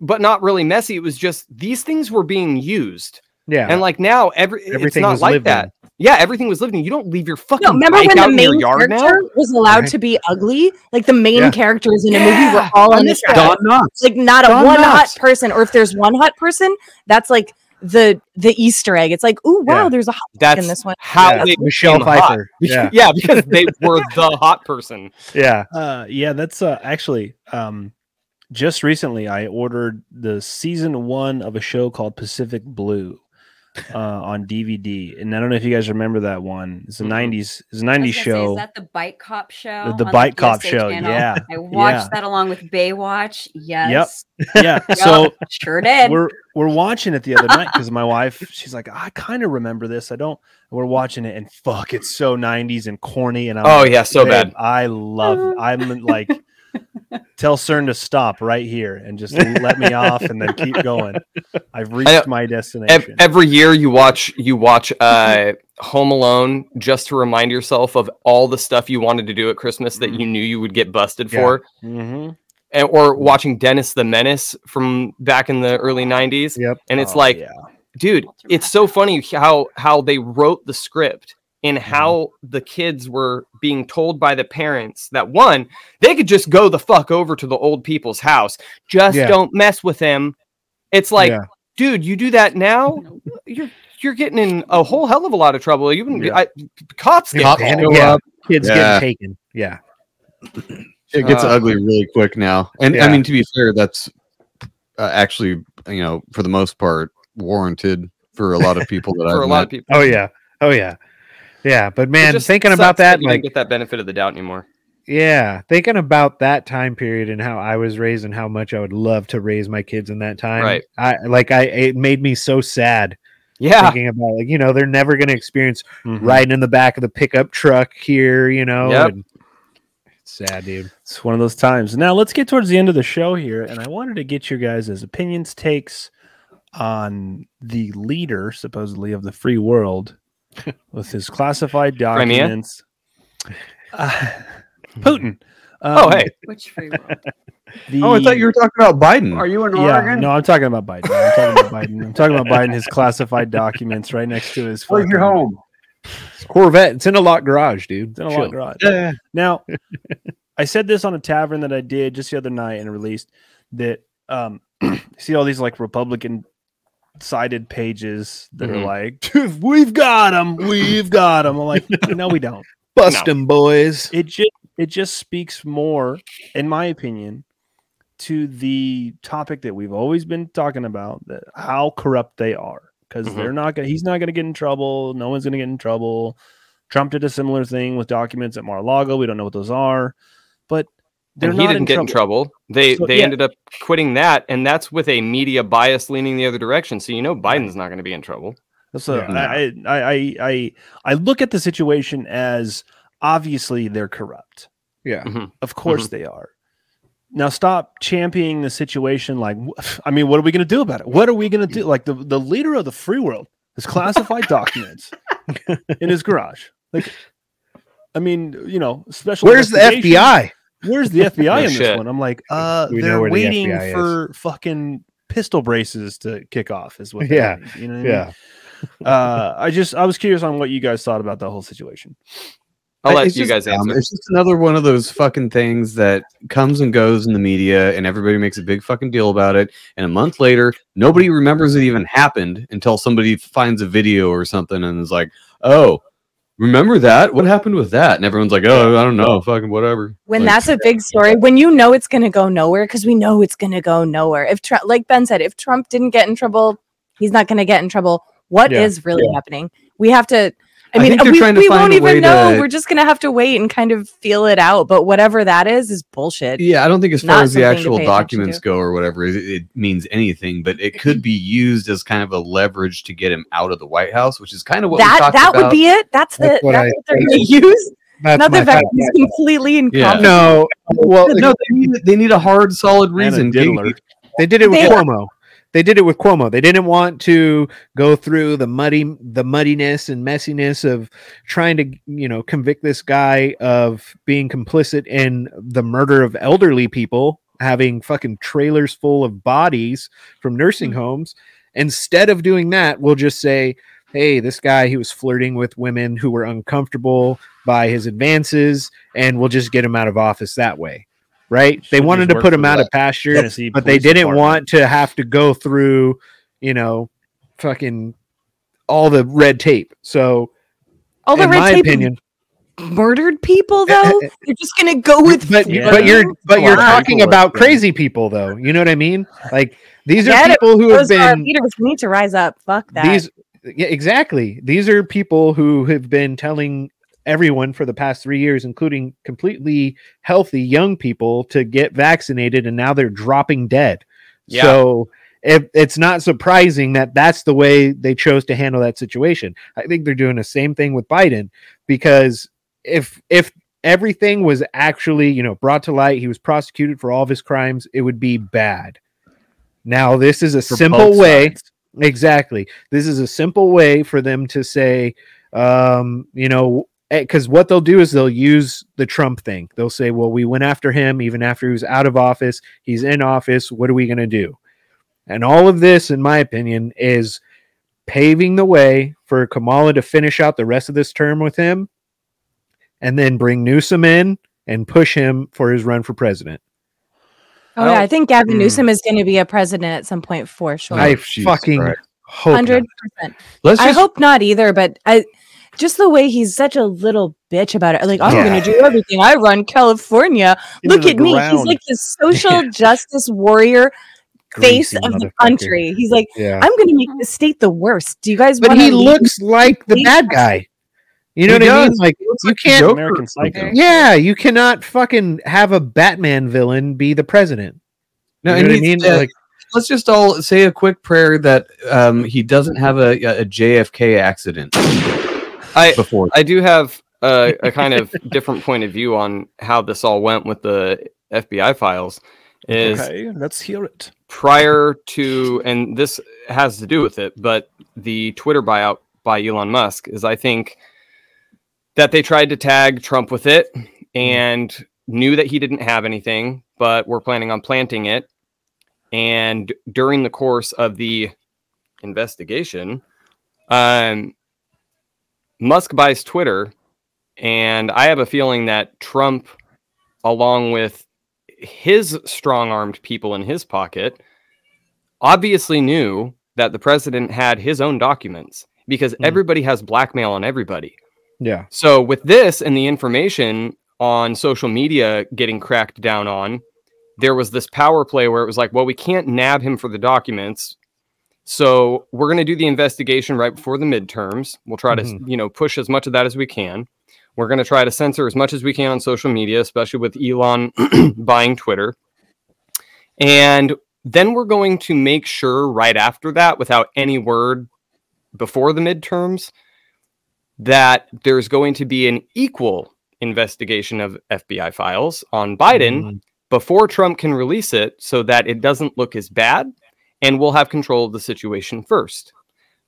but not really messy. It was just these things were being used, Yeah. and like now every it's not was like lived that. Yeah, everything was living. You don't leave your fucking No, remember bike when the main yard now. character was allowed Right. to be ugly? Like the main Yeah. characters in a movie were all I on this that. guy. Don Like not a Don one hot person, or if there's one hot person, that's like the the Easter egg. It's like, oh wow, Yeah. there's a hot That's in this one. how Yeah, they Michelle. Pfeiffer. Yeah. yeah, because they were the hot person. Yeah. Uh, yeah, that's uh, actually um, just recently I ordered the season one of a show called Pacific Blue uh, on DVD, and I don't know if you guys remember that one. It's a Mhm. '90s, it's a I was '90s gonna say, show. is that the Bike Cop show? The- the on Bike Cop USA show, channel? yeah, I watched yeah. that along with Baywatch. Yes. yeah, Yup, so sure did. we're we're watching it the other night because my wife she's like I kind of remember this I don't we're watching it and fuck it's so 90s and corny and I'm Oh like, yeah, so bad. I love I'm like tell CERN to stop right here and just let me off and then keep going I've reached my Ev- destination every year you watch you watch uh Home Alone just to remind yourself of all the stuff you wanted to do at Christmas that you knew you would get busted Yeah. for. hmm And, or watching Dennis the Menace from back in the early 90s. Yep. And it's Oh, like, yeah dude, it's so funny how how they wrote the script and how the kids were being told by the parents that one, they could just go the fuck over to the old people's house. Just Yeah. don't mess with them. It's like, Yeah. dude, you do that now, you're you're getting in a whole hell of a lot of trouble. You can Yeah. I, cops get Cops called. yeah. up. Kids Yeah. getting taken. Yeah. It gets Uh, ugly really quick now. And I mean, to be fair, that's uh, actually, you know, for the most part, warranted for a lot of people that for I've a lot met. of people. Oh yeah. Oh yeah. Yeah. But man, just thinking sucks about that, you like get that benefit of the doubt anymore. Yeah, thinking about that time period and how I was raised and how much I would love to raise my kids in that time. Right. I like I it made me so sad Yeah, thinking about like, you know, they're never gonna experience Mhm. riding in the back of the pickup truck here, you know. Yep. and sad, dude. It's one of those times. Now let's get towards the end of the show here, and I wanted to get your guys' opinions, takes on the leader, supposedly of the free world, with his classified documents. Uh, Putin. Oh, Um, hey. Which free world? The, Oh, I thought you were talking about Biden. Are you in Yeah, Oregon? no, I'm talking about Biden. I'm talking about Biden. I'm talking about Biden. His classified documents right next to his. Where's your home? It's Corvette. It's in a locked garage, dude. It's in a Chill. lot garage. Yeah. Now, I said this on a tavern that I did just the other night and released that um see all these like Republican sided pages that Mhm. are like, we've got them, we've got them. I'm like, no, we don't. Bust 'em, boys. It just it just speaks more, in my opinion, to the topic that we've always been talking about, that how corrupt they are. Because Mhm. they're not gonna he's not gonna get in trouble, no one's gonna get in trouble. Trump did a similar thing with documents at Mar-a-Lago. We don't know what those are, but they're and he not didn't in get trouble. in trouble. They So, they yeah. ended up quitting that, and that's with a media bias leaning the other direction. So you know Biden's not going to be in trouble. So Yeah. I, I I I I look at the situation as obviously they're corrupt. Yeah. Mhm. Of course they are. Now stop championing the situation. Like, I mean, what are we going to do about it? What are we going to do? Like the, the leader of the free world has classified documents in his garage. Like, I mean, you know, special. Where's the FBI? Where's the FBI No in this shit. one? I'm like, uh, We they're where the waiting is. for fucking pistol braces to kick off. Is what? Yeah. waiting, You know. What I mean? Yeah. uh, I just I was curious on what you guys thought about the whole situation. I'll let it's you just guys dumb. answer. It's just another one of those fucking things that comes and goes in the media, and everybody makes a big fucking deal about it. And a month later, nobody remembers it even happened until somebody finds a video or something and is like, "Oh, remember that? What happened with that?" And everyone's like, "Oh, I don't know, fucking whatever." when Like, that's a big story when you know it's going to go nowhere because we know it's going to go nowhere if trump like ben said if trump didn't get in trouble he's not going to get in trouble What is Yeah. really happening we have to I I mean, think we, trying to we find won't a way even know. to- We're just gonna have to wait and kind of feel it out. But whatever that is, is bullshit. Yeah, I don't think as far Not as the actual documents go or whatever, it, it means anything. But it could be used as kind of a leverage to get him out of the White House, which is kind of what we that talked that about. would be it. That's the That's that's what what, they're gonna use. That's Not the fact fact. he's completely incompetent. No, well, no, they need, they need a hard, solid reason. diddler. They did it with They- Cuomo. They did it with Cuomo. They didn't want to go through the muddy, the muddiness and messiness of trying to, you know, convict this guy of being complicit in the murder of elderly people, having fucking trailers full of bodies from nursing hmm. homes. Instead of doing that, we'll just say, "Hey, this guy, he was flirting with women who were uncomfortable by his advances, and we'll just get him out of office that way." Right? they Should've wanted to put for him out of pasture Tennessee but they didn't Department. want to have to go through, you know, fucking all the red tape. So, All the in red my tape opinion, murdered people eh, eh, though. Eh, you're just gonna go with but Yeah. but you're but you're Black talking people, about yeah. crazy people, though. You know what I mean? Like these are Get it. people who have Those are our been leaders. Need to rise up. Fuck that. these. Yeah, exactly. These are people who have been telling everyone for the past three years, including completely healthy young people, to get vaccinated, and now they're dropping dead. Yeah. So it, it's not surprising that that's the way they chose to handle that situation. I think they're doing the same thing with Biden because if if everything was actually you know brought to light, he was prosecuted for all of his crimes, it would be bad. Now this is a For simple way. sides. Exactly. This is a simple way for them to say, um, you know, because what they'll do is they'll use the Trump thing. They'll say, well, we went after him even after he was out of office. He's in office. What are we going to do? And all of this, in my opinion, is paving the way for Kamala to finish out the rest of this term with him and then bring Newsom in and push him for his run for president. oh yeah, I think Gavin Hmm. Newsom is going to be a president at some point for sure. I Jesus fucking Christ. hope. Hundred percent. Let's I hope not either, but I just the way he's such a little bitch about it. Like I'm Yeah. going to do everything. I run California. Into Look the at me. He's like the social justice warrior face Greasy of the country. He's like, Yeah. I'm going to make the state the worst. Do you guys? but wanna he looks like the bad guy. You know He what I mean? does. Like you like can't. American Psycho. Yeah, you cannot fucking have a Batman villain be the president. no, you know what I mean? Like, let's just all say a quick prayer that um, he doesn't have a, a JFK accident I before. I do have a, a kind of different point of view on how this all went with the FBI files. Is Okay, let's hear it. prior to, and this has to do with it, but the Twitter buyout by Elon Musk is, I think, that they tried to tag Trump with it and knew that he didn't have anything, but were planning on planting it. And during the course of the investigation, um, Musk buys Twitter, and I have a feeling that Trump, along with his strong armed people in his pocket, obviously knew that the president had his own documents because Mhm. everybody has blackmail on everybody. yeah, So with this and the information on social media getting cracked down on, there was this power play where it was like, well, we can't nab him for the documents. So we're going to do the investigation right before the midterms. We'll try to, Mhm. you know, push as much of that as we can. We're going to try to censor as much as we can on social media, especially with Elon buying Twitter. And then we're going to make sure right after that, without any word before the midterms, that there's going to be an equal investigation of FBI files on Biden Mhm. before Trump can release it so that it doesn't look as bad and we'll have control of the situation first.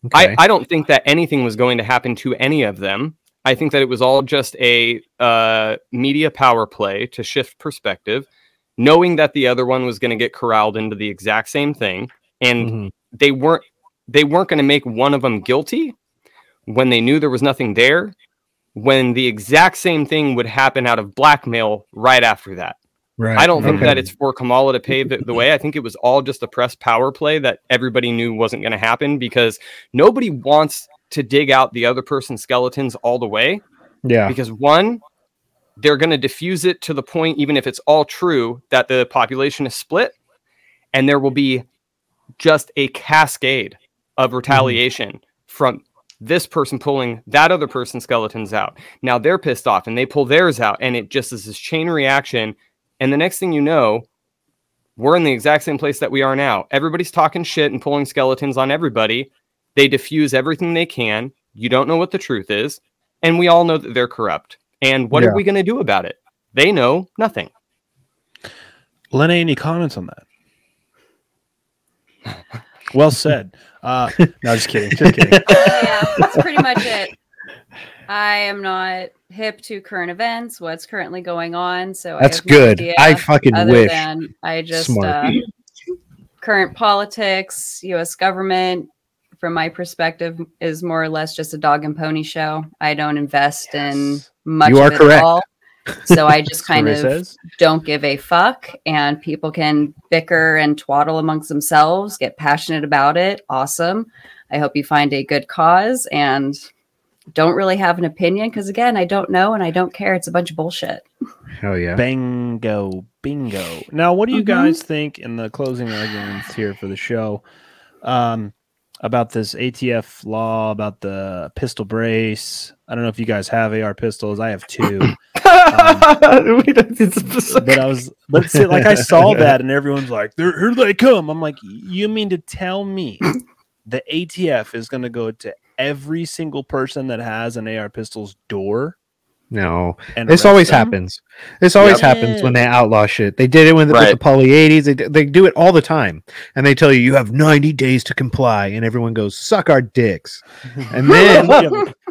Okay. I, I don't think that anything was going to happen to any of them. I think that it was all just a uh, media power play to shift perspective, knowing that the other one was going to get corralled into the exact same thing, and Mhm. they weren't they weren't going to make one of them guilty when they knew there was nothing there. When the exact same thing would happen out of blackmail right after that. Right. I don't think Okay. that it's for Kamala to pave the, the way. I think it was all just a press power play that everybody knew wasn't going to happen because nobody wants to dig out the other person's skeletons all the way. Yeah. Because one, they're going to diffuse it to the point, even if it's all true, that the population is split, and there will be just a cascade of mm-hmm. retaliation from this person pulling that other person's skeletons out. Now they're pissed off and they pull theirs out, and it just is this chain reaction. And the next thing you know, we're in the exact same place that we are now. Everybody's talking shit and pulling skeletons on everybody. They diffuse everything they can. You don't know what the truth is. And we all know that they're corrupt. And what Yeah. are we going to do about it? They know nothing. Lene, any comments on that? Well said. Uh, no, just kidding. Just kidding. yeah, that's pretty much it. I am not hip to current events, what's currently going on. So I That's have no good. I fucking other wish. Than I just uh, current politics, U.S. government, from my perspective, is more or less just a dog and pony show. I don't invest in much You of are it correct. at all. So I just kind of says. don't give a fuck and people can bicker and twaddle amongst themselves get passionate about it awesome i hope you find a good cause and don't really have an opinion because again i don't know and i don't care it's a bunch of bullshit Hell yeah. Bingo, bingo. Now, what do you Mhm. guys think in the closing arguments here for the show um, about this ATF law about the pistol brace? I don't know if you guys have AR pistols. I have two. We but I was, but see, like I saw that, and everyone's like, "There, here they come." I'm like, "You mean to tell me the ATF is going to go to every single person that has an AR pistol's door?" No, And this always them? happens. This always Yep. happens when they outlaw shit. They did it with, with Right. the Poly 80s. They, they do it all the time. And they tell you, you have 90 days to comply. And everyone goes, suck our dicks. And then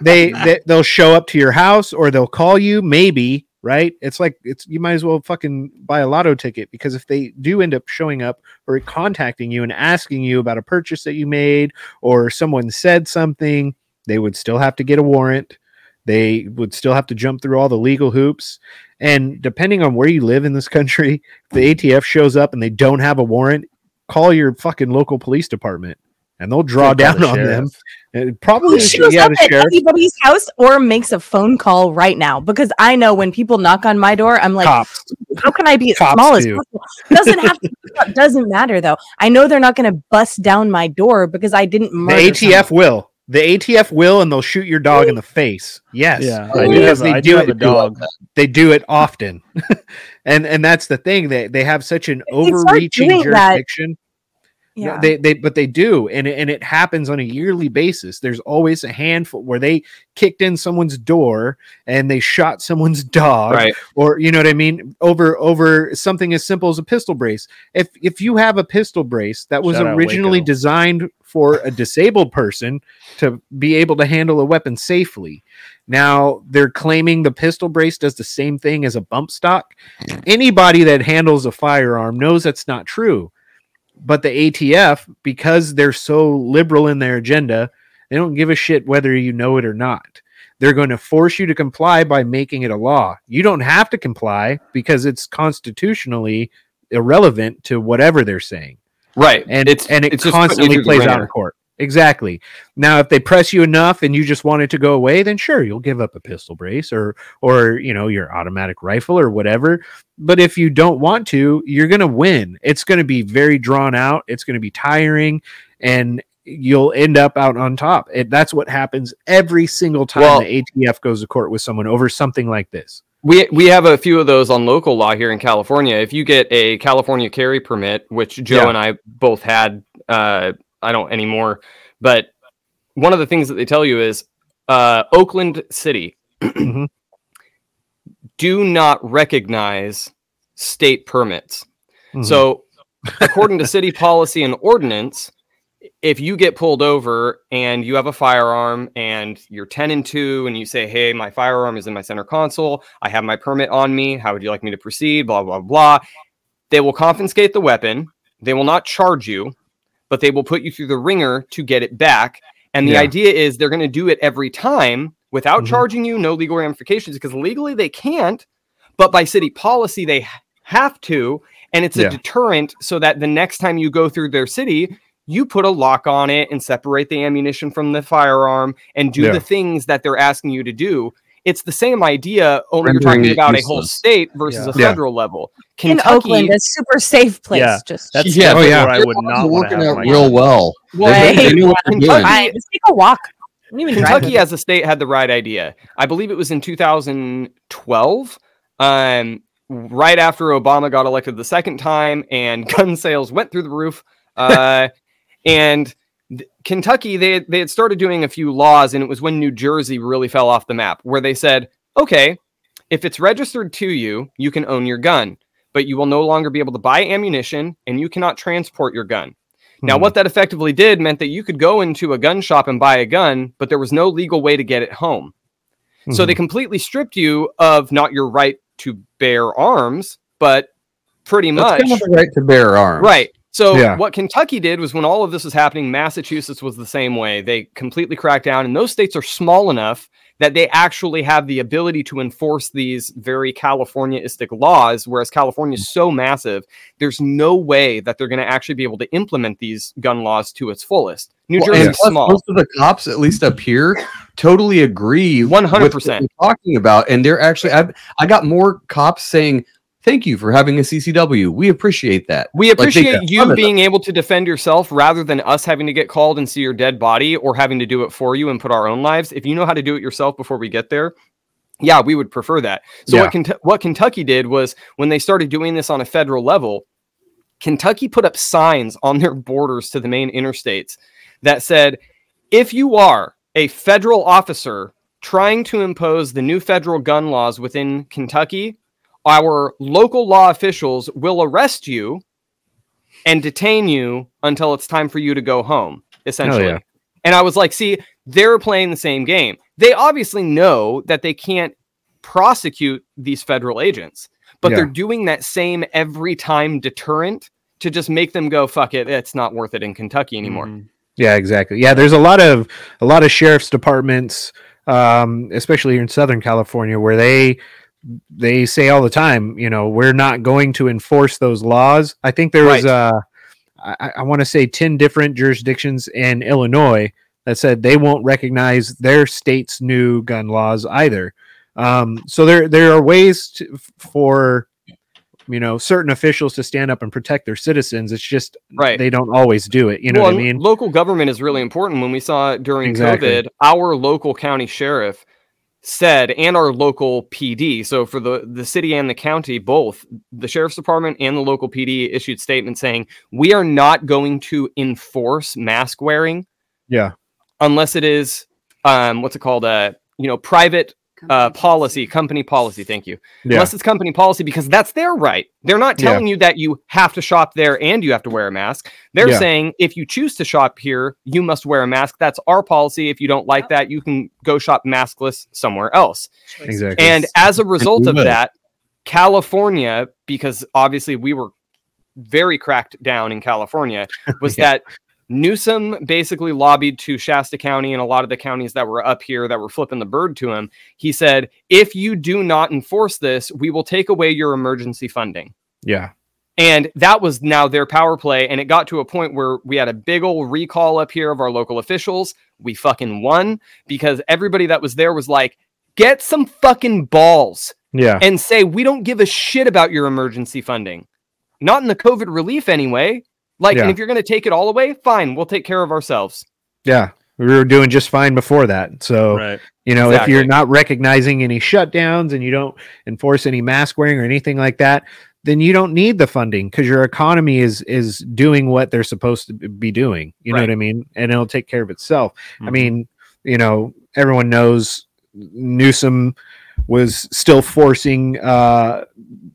they, they, they'll show up to your house or they'll call you, maybe, right? It's like, it's you might as well fucking buy a lotto ticket because if they do end up showing up or contacting you and asking you about a purchase that you made or someone said something, they would still have to get a warrant. They would still have to jump through all the legal hoops. And depending on where you live in this country if the atf shows up and they don't have a warrant call your fucking local police department and they'll draw Should call down the on them. And probably Who shows yeah up at sheriff anybody's house or makes a phone call right now? Because I know when people knock on my door, I'm like, cops how can I be as Cops small as possible? Doesn't have to. Doesn't matter though. I know they're not going to bust down my door because I didn't the murder. atf will the atf will and they'll shoot your dog in the face yes Yeah, I I do do because have, they I do do have it a dog. they do it often and and that's the thing they they have such an They overreaching doing that- jurisdiction No, Yeah. they they but they do, and it, and it happens on a yearly basis. There's always a handful where they kicked in someone's door and they shot someone's dog, Right. or you know what I mean, over over something as simple as a pistol brace. If if you have a pistol brace that was Shout originally designed for a disabled person to be able to handle a weapon safely. Now they're claiming the pistol brace does the same thing as a bump stock. Anybody that handles a firearm knows that's not true but the ATF, because they're so liberal in their agenda, they don't give a shit whether you know it or not. They're going to force you to comply by making it a law. You don't have to comply because it's constitutionally irrelevant to whatever they're saying. Right. And it's and it it's just putting you constantly plays out in court. Exactly. Now, if they press you enough and you just want it to go away, then sure, you'll give up a pistol brace or or you know your automatic rifle or whatever. But if you don't want to, you're gonna win. It's gonna be very drawn out. It's gonna be tiring, and you'll end up out on top. It, that's what happens every single time Well- the ATF goes to court with someone over something like this. We we have a few of those on local law here in California. If you get a California carry permit, which Joe Yeah. and I both had, uh, I don't anymore, but one of the things that they tell you is uh, Oakland City Mhm. do not recognize state permits. Mhm. So, according to city policy and ordinance, if you get pulled over and you have a firearm and you're 10 and 2 and you say, Hey, my firearm is in my center console, I have my permit on me, how would you like me to proceed? Blah, blah, blah. They will confiscate the weapon. They will not charge you, but they will put you through the ringer to get it back. And the Yeah. idea is they're going to do it every time without Mhm. charging you, no legal ramifications, because legally they can't, but by city policy they have to. And it's a Yeah. deterrent so that the next time you go through their city, you put a lock on it and separate the ammunition from the firearm and do Yeah. the things that they're asking you to do. It's the same idea, only you're talking it about a whole state versus Yeah. a Yeah. federal level. in Kentucky, Oakland, a super safe place. Yeah, just That's Yeah, yeah, oh, yeah. I would not want to working out my real well. Way. They, they knew what they're doing. Kentucky- Fine, let's take a walk. even Kentucky as a state had the right idea. I believe it was in 2012, um, right after Obama got elected the second time, and gun sales went through the roof. Uh, and th- Kentucky, they they had started doing a few laws, and it was when New Jersey really fell off the map, where they said, okay, if it's registered to you, you can own your gun, but you will no longer be able to buy ammunition, and you cannot transport your gun. Now, Hmm. what that effectively did meant that you could go into a gun shop and buy a gun, but there was no legal way to get it home. So Mhm. they completely stripped you of not your right to bear arms, but pretty That's much kind of the right to bear arms. Right. So Yeah. what Kentucky did was when all of this was happening, Massachusetts was the same way. They completely cracked down, and those states are small enough that they actually have the ability to enforce these very California-istic laws, whereas California is so massive, there's no way that they're going to actually be able to implement these gun laws to its fullest. New Well, Jersey's and small. most of the cops, at least up here, totally agree. 100%. talking about, and they're actually. I I got more cops saying, "Thank you for having a CCW. We appreciate that." We appreciate got you being able to defend yourself rather than us having to get called and see your dead body or having to do it for you and put our own lives. If you know how to do it yourself before we get there, yeah, we would prefer that. So what, Kent- what Kentucky did was when they started doing this on a federal level, Kentucky put up signs on their borders to the main interstates that said, if you are a federal officer trying to impose the new federal gun laws within Kentucky, our local law officials will arrest you and detain you until it's time for you to go home, essentially. yeah. And I was like, see, they're playing the same game. They obviously know that they can't prosecute these federal agents, but Yeah. they're doing that same every time deterrent to just make them go, fuck it, it's not worth it in Kentucky anymore. Mhm. Yeah, exactly. Yeah, there's a lot of a lot of sheriff's departments, um, especially here in Southern California, where they they say all the time, you know, we're not going to enforce those laws. I think there was Right. uh, I, I want to say ten different jurisdictions in Illinois that said they won't recognize their state's new gun laws either. Um, so there there are ways to, for you know certain officials to stand up and protect their citizens. It's just Right. they don't always do it. You know Well, what I mean? Local government is really important. When we saw during Exactly. COVID, our local county sheriff said, and our local PD. So for the the city and the county, both the sheriff's department and the local PD issued statements saying we are not going to enforce mask wearing Yeah. unless it is um what's it called uh you know private uh policy company policy thank you Yeah. unless it's company policy because that's their right they're not Yeah. telling you that you have to shop there and you have to wear a mask they're Yeah. saying if you choose to shop here you must wear a mask that's our policy if you don't like that you can go shop maskless somewhere else Exactly. and as a result of that california because obviously we were very cracked down in california was Yeah. that Newsom basically lobbied to Shasta County and a lot of the counties that were up here that were flipping the bird to him. He said, if you do not enforce this, we will take away your emergency funding. yeah. And that was now their power play. And it got to a point where we had a big old recall up here of our local officials. We fucking won because everybody that was there was like, get some fucking balls Yeah. and say, we don't give a shit about your emergency funding. Not in the COVID relief anyway. Like, Yeah. and if you're going to take it all away, fine, we'll take care of ourselves. Yeah. We were doing just fine before that. So, Right. you know, if you're not recognizing any shutdowns and you don't enforce any mask wearing or anything like that, then you don't need the funding because your economy is is doing what they're supposed to be doing. You know what I mean? And it'll take care of itself. I Mhm. mean, you know, everyone knows Newsom was still forcing uh,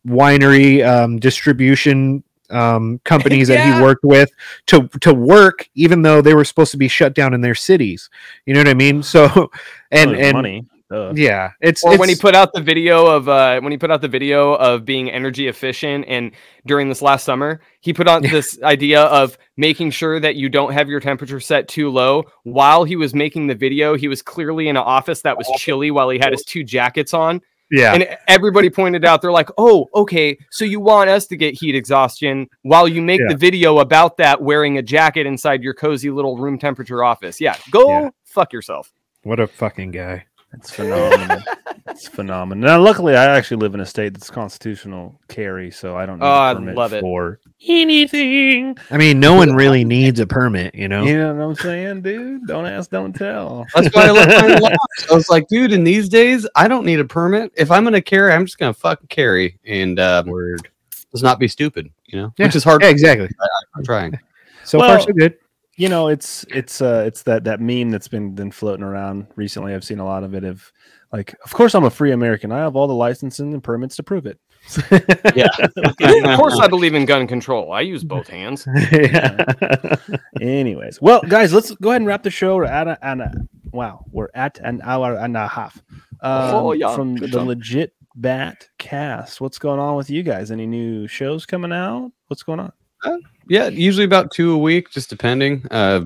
winery um, distribution um, companies that he worked with to to work, even though they were supposed to be shut down in their cities. You know what I mean? So, and Oh, and money. Duh. yeah, it's Or when he put out the video of uh, when he put out the video of being energy efficient, and during this last summer, he put on this idea of making sure that you don't have your temperature set too low. While he was making the video, he was clearly in an office that was chilly while he had his two jackets on. Yeah, And everybody pointed out, they're like, oh, okay, so you want us to get heat exhaustion while you make Yeah. the video about that wearing a jacket inside your cozy little room temperature office. Yeah, go Yeah. fuck yourself. what a fucking guy. It's phenomenal. it's phenomenal. Now, luckily, I actually live in a state that's constitutional carry, so I don't need Oh, a I permit love it. for anything. I mean, no one really needs a permit, you know. You know what I'm saying, dude? Don't ask, don't tell. That's why I left mine last. I was like, dude, in these days, I don't need a permit. If I'm gonna carry, I'm just gonna fucking carry and uh, Word. let's not be stupid, you know, Yeah. which is hard. Yeah, exactly. I'm trying. So Well- far, so good. You know, it's it's uh it's that that meme that's been been floating around recently. I've seen a lot of it. Of like, of course, I'm a free American. I have all the licenses and permits to prove it. Yeah. of course, I believe in gun control. I use both hands. yeah. Anyways, well, guys, let's go ahead and wrap the show. We're at a, an a, wow, we're at an hour and a half um, Oh, yeah. from Good the job. legit bat cast. What's going on with you guys? Any new shows coming out? What's going on? Yeah, usually about two a week, just depending. Uh,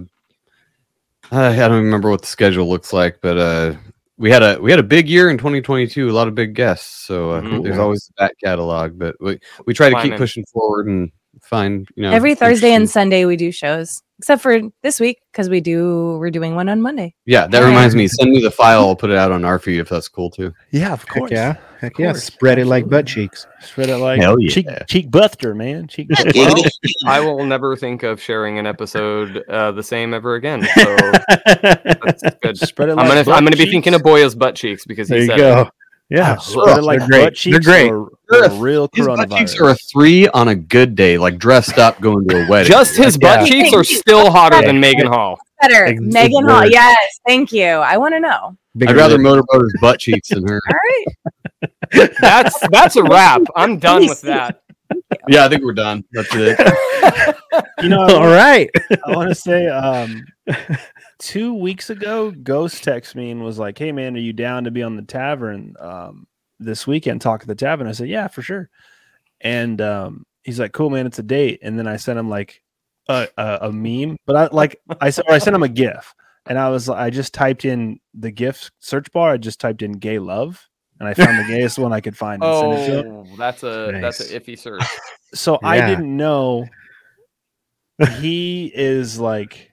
I don't remember what the schedule looks like, but uh, we had a we had a big year in 2022. A lot of big guests, so uh, Mhm. there's always that catalog. But we we try to keep pushing forward and find you know Every Thursday and Sunday we do shows, except for this week because we do we're doing one on Monday. yeah. That reminds me. Send me the file. I'll put it out on our feed if that's cool too. Yeah, of Heck yeah. Heck yeah. course. Spread it like butt cheeks. Spread it like Hell yeah. cheek cheek buster, man. Cheek buster. Well, I will never think of sharing an episode uh, the same ever again. So that's good. Spread it I'm gonna I'm gonna be thinking of Boya's butt cheeks because there you said go. it. Yeah. Spread it like They're great. butt cheeks They're great. or- They're a- real His butt cheeks are a three on a good day, like dressed up going to a wedding. Just his butt Yeah. cheeks are still hotter than Megan Hall. Better, Ex- Megan Hall. word. Yes, thank you. I want to know. Bigger I'd rather lip. motorboat his butt cheeks than her. All right. That's that's a wrap. I'm done with that. Yeah, I think we're done. That's it. You know, I All wanna- I want to say, um, two weeks ago, Ghost texted me and was like, "Hey, man, are you down to be on the tavern um, this weekend? Talk at the tavern." I said, "Yeah, for sure." And um, he's like, "Cool, man, it's a date." And then I sent him like a, a, a meme, but I like I said, I sent him a GIF, and I was I just typed in the GIF search bar. I just typed in "gay love." And I found the gayest one I could find. And sent it to him. Oh, that's a that's an iffy search. So I didn't know he is like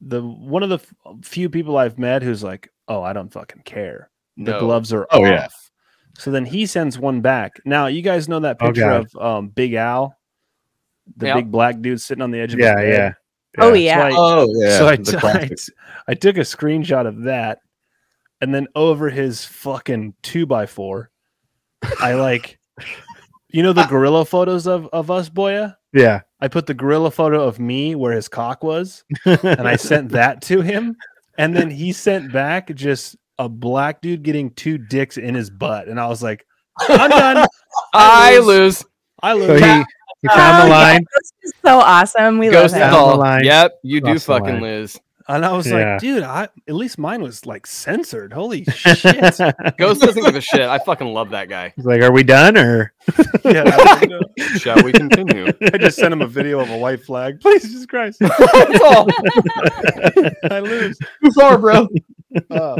the one of the f- few people I've met who's like, oh, I don't fucking care. The No. gloves are Oh, off. yeah. So then he sends one back. Now you guys know that Oh, picture God. of um, Big Al, the Yeah. big black dude sitting on the edge of Yeah, his bed. yeah. Oh So yeah. I- Oh yeah. so I, the t- I classic. t- I took a screenshot of that, and then over his fucking two by four, I like, you know, the gorilla photos of of us, Boya. Yeah. I put the gorilla photo of me where his cock was, and I sent that to him, and then he sent back just a black dude getting two dicks in his butt, and I was like, I'm done. I lose. lose. I So lose. he, he found Oh, the line. Ghost so awesome. We Ghost love down him. the call. line. Yep, you do fucking line. lose. And I was Yeah. like, dude, I at least mine was like censored. Holy shit. Ghost doesn't give a shit. I fucking love that guy. He's like, "Are we done?" Or yeah, like, Shall we continue? I just sent him a video of a white flag. Please, Jesus Christ. I lose. Too far, bro. Uh,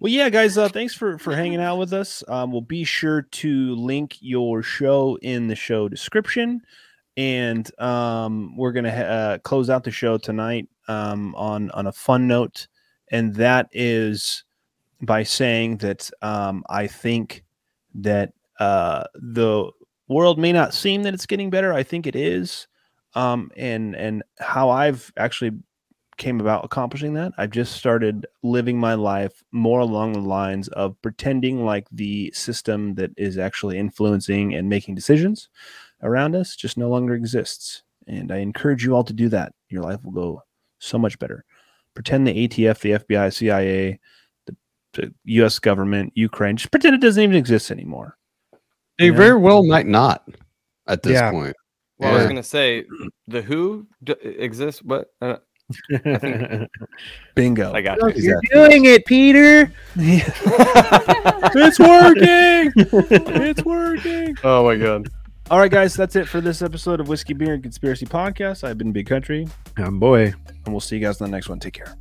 well, yeah, guys, uh, thanks for for hanging out with us. Um, we'll be sure to link your show in the show description, and um, we're gonna ha- uh, close out the show tonight um, on on a fun note, and that is by saying that um, I think that uh, the world may not seem that it's getting better. I think it is, um, and and how I've actually came about accomplishing that. I've just started living my life more along the lines of pretending like the system that is actually influencing and making decisions around us just no longer exists. And I encourage you all to do that. Your life will go so much better. Pretend the ATF, the FBI, CIA, the, the US government, Ukraine, just pretend it doesn't even exist anymore. They Yeah. very well might not at this Yeah. point. Well, I was gonna say the Who d- exists. What? Uh, Bingo. I got you. you're doing it, Peter. it's working. it's working. Oh my god. All right, guys, that's it for this episode of Whiskey, Beer, and Conspiracy Podcast. I've been Big Country, I'm boy. and we'll see you guys in the next one. Take care.